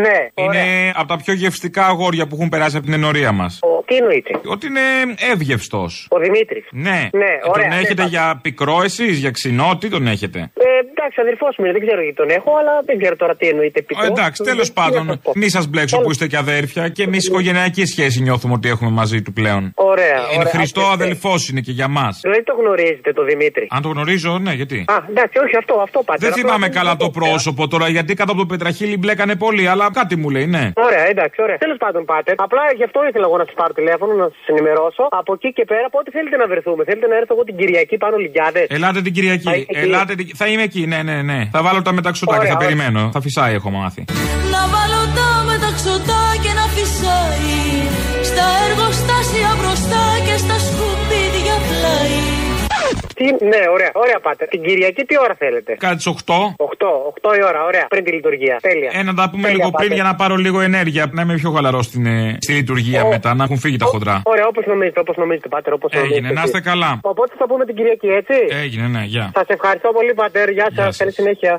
Ναι, Είναι από τα πιο γευστικά αγόρια που έχουν περάσει από την ενορία μας. Ο, τι εννοείται. Ότι είναι εύγευστος. Ο Δημήτρης. Ναι. Ναι, Ε, ωραία, τον ναι, έχετε εντάξει. για πικρό εσείς, για ξινό, τι τον έχετε; Ε, εντάξει, εντάξει, αδερφός μου είναι, δεν ξέρω γιατί τον έχω, αλλά δεν ξέρω τώρα τι εννοείται πίσω. Ε, εντάξει, τέλος πάντων, μη σας μπλέξω που είστε και αδέρφια και εμείς οικογενειακή σχέση νιώθουμε ότι έχουμε μαζί του πλέον. Ωραία. Είναι ωραία. Χριστό Αυτό- αδελφός είναι και για μας. Δηλαδή το γνωρίζετε το Δημήτρη. Αν το γνωρίζω, ναι, γιατί; Α, εντάξει, όχι αυτό, αυτό πάτε. Δεν θυμάμαι καλά το πρόσωπο τώρα, γιατί κάτω από το πετραχίλι μπλέκανε πολύ, αλλά κάτι μου λέει, ναι. Ωραία, εντάξει, ωραία. Τέλος πάντων, πάτε. Απλά γι' αυτό ήθελα εγώ να σας πάρω τηλέφωνο, να σας ενημερώσω. Από εκεί και πέρα, πότε θέλετε να βρεθούμε; Θέλετε να έρθω εγώ την Κυριακή πάνω Λιγκιάδε. Ελάτε την Κυριακή. Θα είστε εκεί. Ελάτε την... Θα είμαι εκεί, ναι, ναι, ναι. Θα βάλω τα μεταξωτάκια, Ωραία, θα ωραία. περιμένω. Θα φυσάει, έχω μάθει. Να βάλω τα μεταξωτά και να φυσάει Στα εργοστάσια μπροστά και στα σκουπίδια πλάι Τι, ναι, ωραία, ωραία πάτε. Την Κυριακή τι ώρα θέλετε; Κάτι τι 8. 8, 8 η ώρα, ωραία. Πριν τη λειτουργία. Τέλεια. Ε, να τα πούμε Τέλεια, λίγο πριν πάτε. για να πάρω λίγο ενέργεια. Να είμαι πιο χαλαρό στην, ε, στη λειτουργία μετά, να έχουν φύγει τα χοντρά. Ωραία, όπως νομίζετε, όπως νομίζετε, πάτερ, όπως νομίζετε. Έγινε, να είστε εσείς. καλά. Οπότε θα πούμε την Κυριακή, έτσι; Έγινε, ναι, γεια. Σας ευχαριστώ πολύ, πατέρ. Γεια σας. Καλή συνέχεια.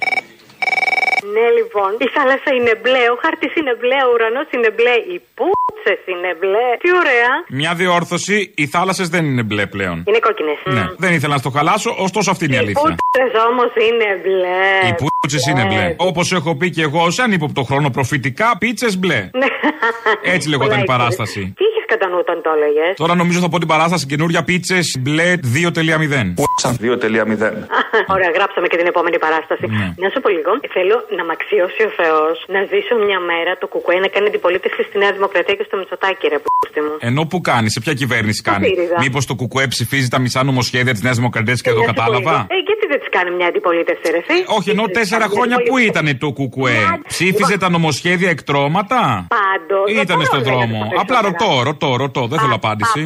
Ναι, λοιπόν, η θάλασσα είναι μπλε, ο χάρτης είναι μπλε, ο ουρανός είναι μπλε, οι πούτσες είναι μπλε. Τι ωραία. Μια διόρθωση, οι θάλασσες δεν είναι μπλε πλέον. Είναι κόκκινες. Ναι, δεν ήθελα να στο χαλάσω, ωστόσο αυτή είναι η Οι αλήθεια. πούτσες όμως είναι μπλε. Οι πούτσες είναι μπλε. Όπως έχω πει και εγώ σε ανύποπτο χρόνο προφητικά, πίτσες μπλε. Ναι. Έτσι λεγόταν η παράσταση. Τι είχε κατά νου όταν το έλεγες. Τώρα νομίζω θα πω την παράσταση καινούρια πίτσες μπλε 2.0. 2.0. Ωραία, γράψαμε και την επόμενη παράσταση. Ναι. Να σου πω λίγο. Θέλω να μ' αξιώσει ο Θεός να ζήσω μια μέρα το κουκουέ να κάνει αντιπολίτευση στη Νέα Δημοκρατία και στο Μητσοτάκι, ρε πούστη μου. Ενώ που κάνει, σε ποια κυβέρνηση κάνει; ΣΥΡΙΖΑ. Μήπως το κουκουέ ψηφίζει τα μισά νομοσχέδια της Νέας Δημοκρατίας και εδώ Να σου πω κατάλαβα; λίγο. Ε, γιατί δεν της κάνει μια αντιπολίτευση, ρε εσύ. Όχι, ενώ τέσσερα χρόνια που ήταν το κουκουέ. Ψήφιζε τα νομοσχέδια εκτρώματα; Πάντως. Ή ήταν στον δρόμο. Απλά ρωτώ, ρωτώ, ρωτώ. Δεν θέλω απάντηση.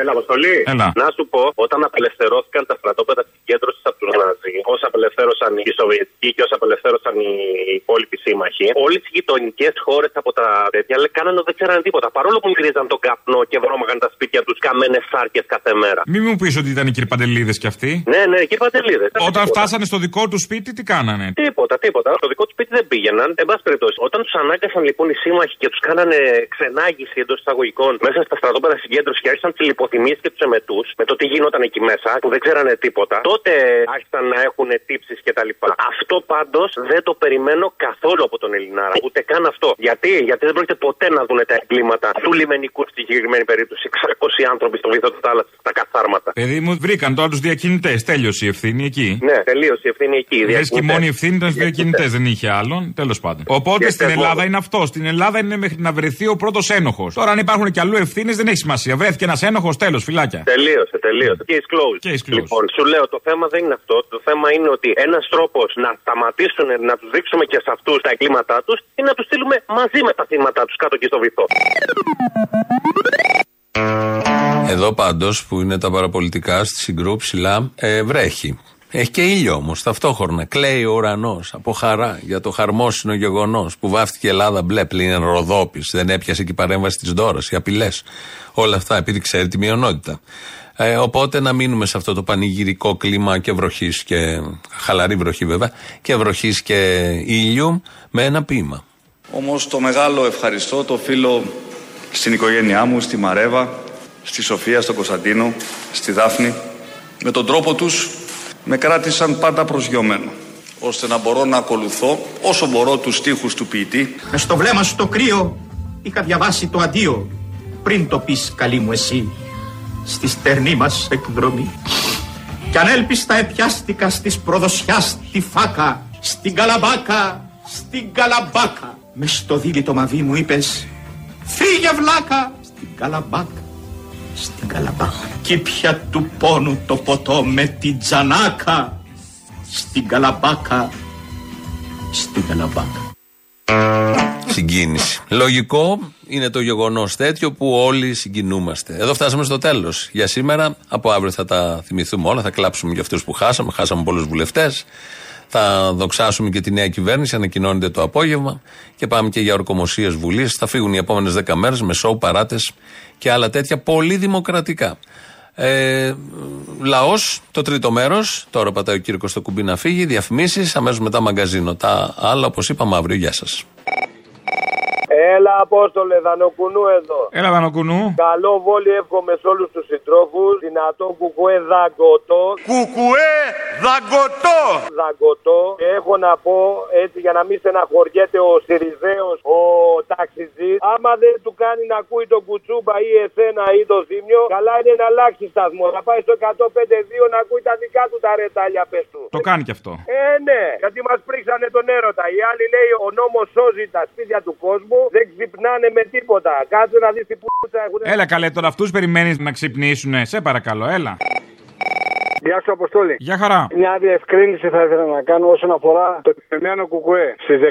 Έλα, Αποστολή. Έλα. Να σου πω, όταν απελευθερώθηκαν τα στρατόπεδα συγκέντρωσης από του Ναζί, όσα απελευθέρωσαν οι Σοβιετικοί και όσα απελευθέρωσαν οι υπόλοιποι σύμμαχοι, όλες οι γειτονικές χώρες από τα τέτοια λέ, κάνανε ότι δεν ξέρανε τίποτα. Παρόλο που μυρίζαν τον καπνό και βρώμαγαν τα σπίτια τους καμένε σάρκες κάθε μέρα. Μη μου πεις ότι ήταν οι κυρπαντελίδε κι αυτοί. Ναι, ναι, εκεί παντελίδες. Όταν φτάσανε στο δικό του σπίτι, τι κάνανε; Τίποτα, τίποτα. Στο δικό του σπίτι δεν πήγαιναν. Εν πάση περιπτώσει, όταν τους ανάγκασαν λοιπόν οι σύμμαχοι και τους κάνανε ξενάγηση εντός εισαγωγικών μέσα στα στρατόπεδα συγκέντρωσης και άρχισαν τι λιποθυμίε και τους εμετού με το τι γινόταν εκεί μέσα, που δεν ξέρανε τίποτα, τότε άρχισαν να έχουν τύψεις κτλ. Αυτό πάντως δεν το περιμένω καθόλου από τον Ελληνάρα. Ούτε καν αυτό. Γιατί, Γιατί δεν πρόκειται ποτέ να δουν τα εγκλήματα του λιμενικού στη συγκεκριμένη περίπτωση. 600 άνθρωποι στο βυθό τη θάλασσα, στα καθάρματα. Παιδί μου, βρήκαν τώρα τους διακινητές. Τέλειωσε η ευθύνη εκεί. Ναι, τελείωσε η ευθύνη εκεί. οι Λες και η διακινητές. μόνη ευθύνη ήταν στους διακινητές, δεν είχε άλλον. Τέλος πάντων. Οπότε Και στην εγώ. Ελλάδα είναι αυτό. Στην Ελλάδα είναι μέχρι να βρεθεί ο πρώτος ένοχος. Τώρα αν υπάρχουν και αλλού ευθύνες δεν έχει σημασία. Βρέθηκε ένας ένοχος, τέλος, φυλάκια. Τελείωσε, τελείωσε. Case closed. Case closed. Λοιπόν, σου λέω το θέμα δεν είναι αυτό. Το θέμα είναι ότι ένας τρόπος να σταματήσουν να τους δείξουμε και σε αυτούς τα εγκλήματά τους είναι να τους στείλουμε μαζί με τα θύματα τους κάτω εκεί στο βυθό. Εδώ πάντως που είναι τα παραπολιτικά στη συγκρού ψηλά ε, βρέχει. Έχει και ήλιο όμως ταυτόχρονα. Κλαίει ο ουρανός από χαρά για το χαρμόσυνο γεγονός που βάφτηκε η Ελλάδα μπλε πλην Ροδόπης. Δεν έπιασε και η παρέμβαση της Δώρα, οι απειλές. Όλα αυτά επειδή ξέρει τη μειονότητα. Ε, οπότε να μείνουμε σε αυτό το πανηγυρικό κλίμα και βροχής και χαλαρή βροχή βέβαια και βροχής και ήλιου με ένα ποίημα. Όμως το μεγάλο ευχαριστώ το οφείλω στην οικογένειά μου, στη Μαρέβα, στη Σοφία, στον Κωνσταντίνο, στη Δάφνη. Με τον τρόπο τους με κράτησαν πάντα προσγειωμένο, ώστε να μπορώ να ακολουθώ όσο μπορώ τους στίχους του ποιητή Με στο βλέμμα σου το κρύο είχα διαβάσει το αντίο πριν το πεις καλή μου εσύ στη στερνή μας εκδρομή. Κι ανέλπιστα επιάστηκα στις προδοσιάς τη φάκα, στην καλαμπάκα, στην καλαμπάκα. Με στο δίλητο μαβί μου είπες φύγε βλάκα στην καλαμπάκα, στην καλαμπάκα. Κι πια του πόνου το ποτό με την τζανάκα, στην καλαμπάκα, στην καλαμπάκα. Συγκίνηση. Λογικό είναι το γεγονός τέτοιο που όλοι συγκινούμαστε. Εδώ φτάσαμε στο τέλος. Για σήμερα, από αύριο θα τα θυμηθούμε όλα. Θα κλάψουμε για αυτούς που χάσαμε. Χάσαμε πολλούς βουλευτές. Θα δοξάσουμε και τη νέα κυβέρνηση. Ανακοινώνεται το απόγευμα. Και πάμε και για ορκομοσίες Βουλής. Θα φύγουν οι επόμενες 10 μέρες με σοου, παράτες και άλλα τέτοια πολύ δημοκρατικά. Ε, Λαός, το τρίτο μέρος. Τώρα πατάει ο Κύρκο στο κουμπί να φύγει. Διαφημίσεις. Αμέσως μετά μαγκαζίνο. Τα άλλα, όπως είπαμε, αύριο. Γεια σας. Έλα, Απόστολε, Δανοκουνού εδώ. Έλα, Δανοκουνού. Καλό βόλι εύχομαι σε όλους τους συντρόφους. Δυνατό κουκουέ δαγκωτό. Κουκουέ δαγκωτό. Δαγκωτό. Και έχω να πω έτσι για να μην στεναχωριέται ο Σιριζέος, ο ταξιτζής. Άμα δεν του κάνει να ακούει τον κουτσούμπα ή εσένα ή το ζήμιο, καλά είναι να αλλάξει σταθμό. Να πάει στο 105-2 να ακούει τα δικά του τα ρετάλια, πες του. Το κάνει κι αυτό. Ε, ναι, γιατί μας πρίξανε τον έρωτα. Οι άλλοι λέει ο νόμος σώζει τα σπίτια του κόσμου, δεν ξυπνάνε με τίποτα. Κάτσε να δεις τι πούτσα έχουν. Έλα καλέ, τώρα αυτούς περιμένεις να ξυπνήσουνε. Σε παρακαλώ, έλα. Γεια σου, Αποστόλη. Γεια χαρά. Μια διευκρίνηση θα ήθελα να κάνω όσον αφορά το τιμένο κουκουέ. Στις 19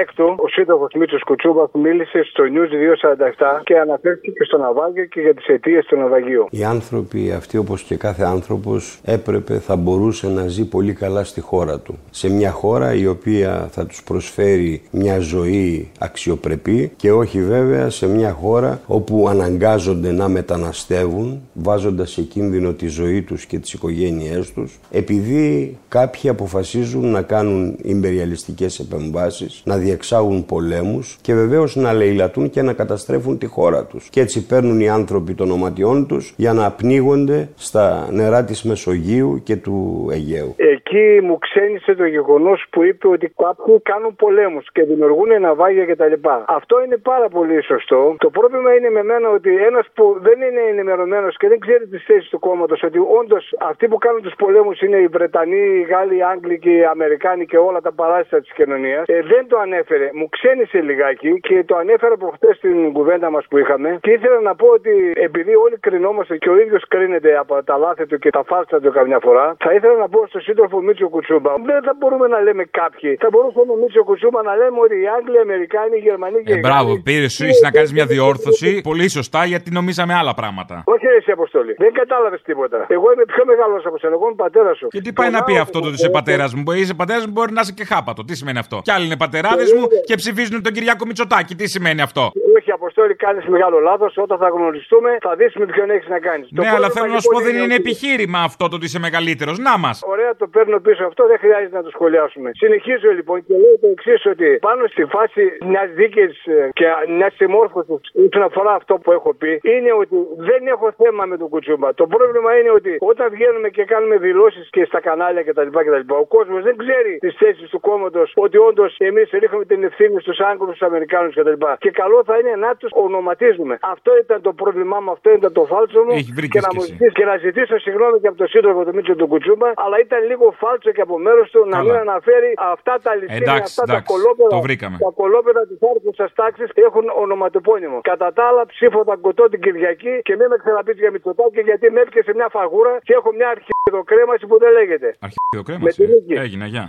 Έκτου, ο σύντροφος Μίτσο Κουτσούμπας μίλησε στο News 247 και αναφέρθηκε και στο ναυάγιο και για τις αιτίες του ναυαγίου. Οι άνθρωποι αυτοί, όπως και κάθε άνθρωπος, έπρεπε, θα μπορούσε να ζει πολύ καλά στη χώρα του. Σε μια χώρα η οποία θα τους προσφέρει μια ζωή αξιοπρεπή και όχι βέβαια σε μια χώρα όπου αναγκάζονται να μεταναστεύουν, βάζοντας σε κίνδυνο τη ζωή τους και τις οικογένειέ τους επειδή κάποιοι αποφασίζουν να κάνουν ιμπεριαλιστικές επεμβάσεις, να διεξάγουν πολέμους και βεβαίως να λαιλατούν και να καταστρέφουν τη χώρα τους. Και έτσι παίρνουν οι άνθρωποι των οματιών τους για να πνίγονται στα νερά της Μεσογείου και του Αιγαίου. Εκεί μου ξένησε το γεγονός που είπε ότι κάποιοι κάνουν πολέμους και δημιουργούν ναυάγια κτλ. Αυτό είναι πάρα πολύ σωστό. Το πρόβλημα είναι με μένα ότι ένας που δεν είναι ενημερωμένος και δεν ξέρει τις θέσεις του κόμματος, ότι όντως αυτοί που κάνουν τους πολέμους είναι οι Βρετανοί, οι Γάλλοι, οι Άγγλοι και οι Αμερικάνοι και όλα τα παράσιτα της κοινωνίας. Ε, δεν το ανέφερε. Μου ξένησε λιγάκι και το ανέφερα προχτές στην κουβέντα μας που είχαμε. Και ήθελα να πω ότι επειδή όλοι κρινόμαστε και ο ίδιος κρίνεται από τα λάθη του και τα φάρσα του καμιά φορά, θα ήθελα να πω στο σύντροφο Μίτσο Κουτσούμπα. Δεν θα μπορούμε να λέμε κάποιοι. Θα μπορούσαμε ο Μίτσο Κουτσούμπα να λέμε ότι οι Άγγλοι, οι Αμερικάνοι, οι Γερμανοί και Ε, οι μπράβο, Γάλλοι- πήρε σου να κάνεις μια διόρθωση. Πολύ σωστά, γιατί νομίζαμε άλλα πράγματα. Όχι εσύ Αποστολή. Δεν κατάλαβες τίποτα. Εγώ είμαι πιο μεγάλος από σένα. Εγώ είμαι πατέρας σου. Και τι πάει να πει αυτό το ότι είσαι πατέρας μου; Μπορεί είσαι πατέρας μου, μπορεί να είσαι και χάπατο. Τι σημαίνει αυτό; Κι άλλοι είναι πατεράδες μου και ψηφίζουν τον Κυριάκο Μητσοτάκη. Τι σημαίνει αυτό; Όχι, Αποστόλη, κάνεις μεγάλο λάθος. Όταν θα γνωριστούμε, θα δει με ποιον έχεις να κάνεις. Ναι, αλλά θέλω να σου πω δεν είναι επιχείρημα αυτό το ότι είσαι μεγαλύτερος. Να μας. Ωραία, το παίρνω πίσω αυτό, δεν χρειάζεται να το σχολιάσουμε. Συνεχίζω λοιπόν και λέω το εξής: Ότι πάνω στη φάση μιας δίκαιη και μιας συμμόρφωσης όσον αφορά αυτό που έχω πει, είναι ότι δεν έχω θέμα με τον Κουτσούμπα. Το πρόβλημα είναι ότι όταν βγαίνουμε και κάνουμε δηλώσεις και στα κανάλια κτλ. κτλ ο κόσμος δεν ξέρει τις θέσεις του κόμματος ότι όντως εμείς ρίχνουμε την ευθύνη στους Άγγλους, στους Αμερικάνους κτλ. Και καλό θα είναι να τους ονοματίζουμε. Αυτό ήταν το πρόβλημά μου, αυτό ήταν το φάλτσο μου. Έχει βρει και, και να μου εσύ. ζητήσει και να ζητήσω συγγνώμη και από τον σύντροφο του Μίτσο του Κουτσούμπα, αλλά ήταν λίγο φάλτσο και από μέρος του να Καλά. μην αναφέρει αυτά τα ληστήρια, Εντάξει, αυτά τα εντάξει, κολόπεδα. το βρήκαμε. Τα κολόπεδα της άρχουσα τάξης έχουν ονοματοπώνυμο. Κατά τα άλλα, ψήφω τα κοτό την Κυριακή και μην με ξαναπεί για Μητσοτάκη γιατί με έπιασε μια φαγούρα και έχω μια αρχιδοκρέμαση που δεν λέγεται. Αρχιδοκρέμαση. Με τη νίκη. Έγινε, γεια.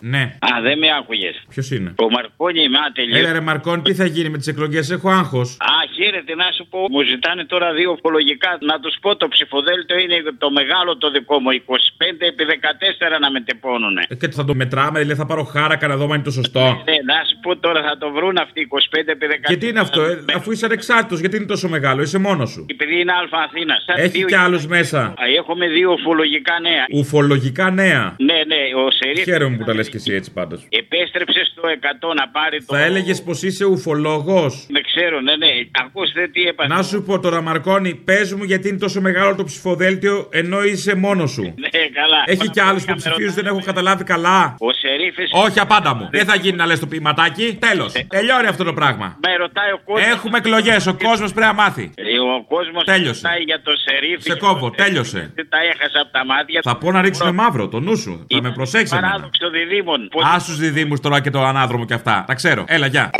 Ναι. Α, δεν με άκουγες. Ποιος είναι; Ο Μαρκόνι με άτελειο. Έλα ρε Μαρκόν, τι θα γίνει με τις εκλογές, έχω άγχος. Α, χαίρετε να σου πω. Μου ζητάνε τώρα δύο οφολογικά. Να τους πω το ψηφοδέλτιο είναι το μεγάλο το δικό μου. 25 επί 14 να με τεπώνουνε. Ε, Και θα το μετράμε, δηλαδή θα πάρω χάρακα να δω αν είναι το σωστό. Ναι, να σου πω τώρα θα το βρουν αυτοί 25 επί 14. Και τι είναι αυτό, ε, αφού είσαι ανεξάρτητος, γιατί είναι τόσο μεγάλο, είσαι μόνος σου. Επειδή είναι Α Αθήνας. Έχει κι άλλους μέσα. Έχουμε δύο οφολογικά νέα. Ουφολογικά νέα. Ναι, ναι, ο Σερίφ Χαίρομαι που τα λες και εσύ έτσι πάντως. επέστρεψες στο 100 να πάρει το. Θα έλεγες πως είσαι ουφολόγος. Δεν ξέρω, ναι, ναι. Ακούστε τι έπαθε. Να σου πω τώρα, Μαρκόνη, πες μου γιατί είναι τόσο μεγάλο το ψηφοδέλτιο ενώ είσαι μόνος σου. Ναι, καλά. Έχει κι άλλους που ψηφίζουν, δεν έχω καταλάβει καλά. Ο Σερίφη. Όχι, απάντα μου. Δεν θα γίνει να λες το ποιηματάκι. Τέλος. Τελειώνει αυτό το πράγμα. Με ρωτάει ο κόσμο. Έχουμε εκλογές. Ο κόσμος πρέπει να μάθει. Ο κόσμος Τέλειωσε. ρωτάει για το Σερίφη. Σε κόβω, τέλειωσε. Δεν τα έχασα από τα μάτια. Θα πω να ρίξουμε μαύρο, το νου σου. Θα με προσέξεις. εμένα. Παράδοξο διδήμων. Άσου διδήμου τώρα και το ανάδρομο και αυτά. Τα ξέρω. Έλα, γεια.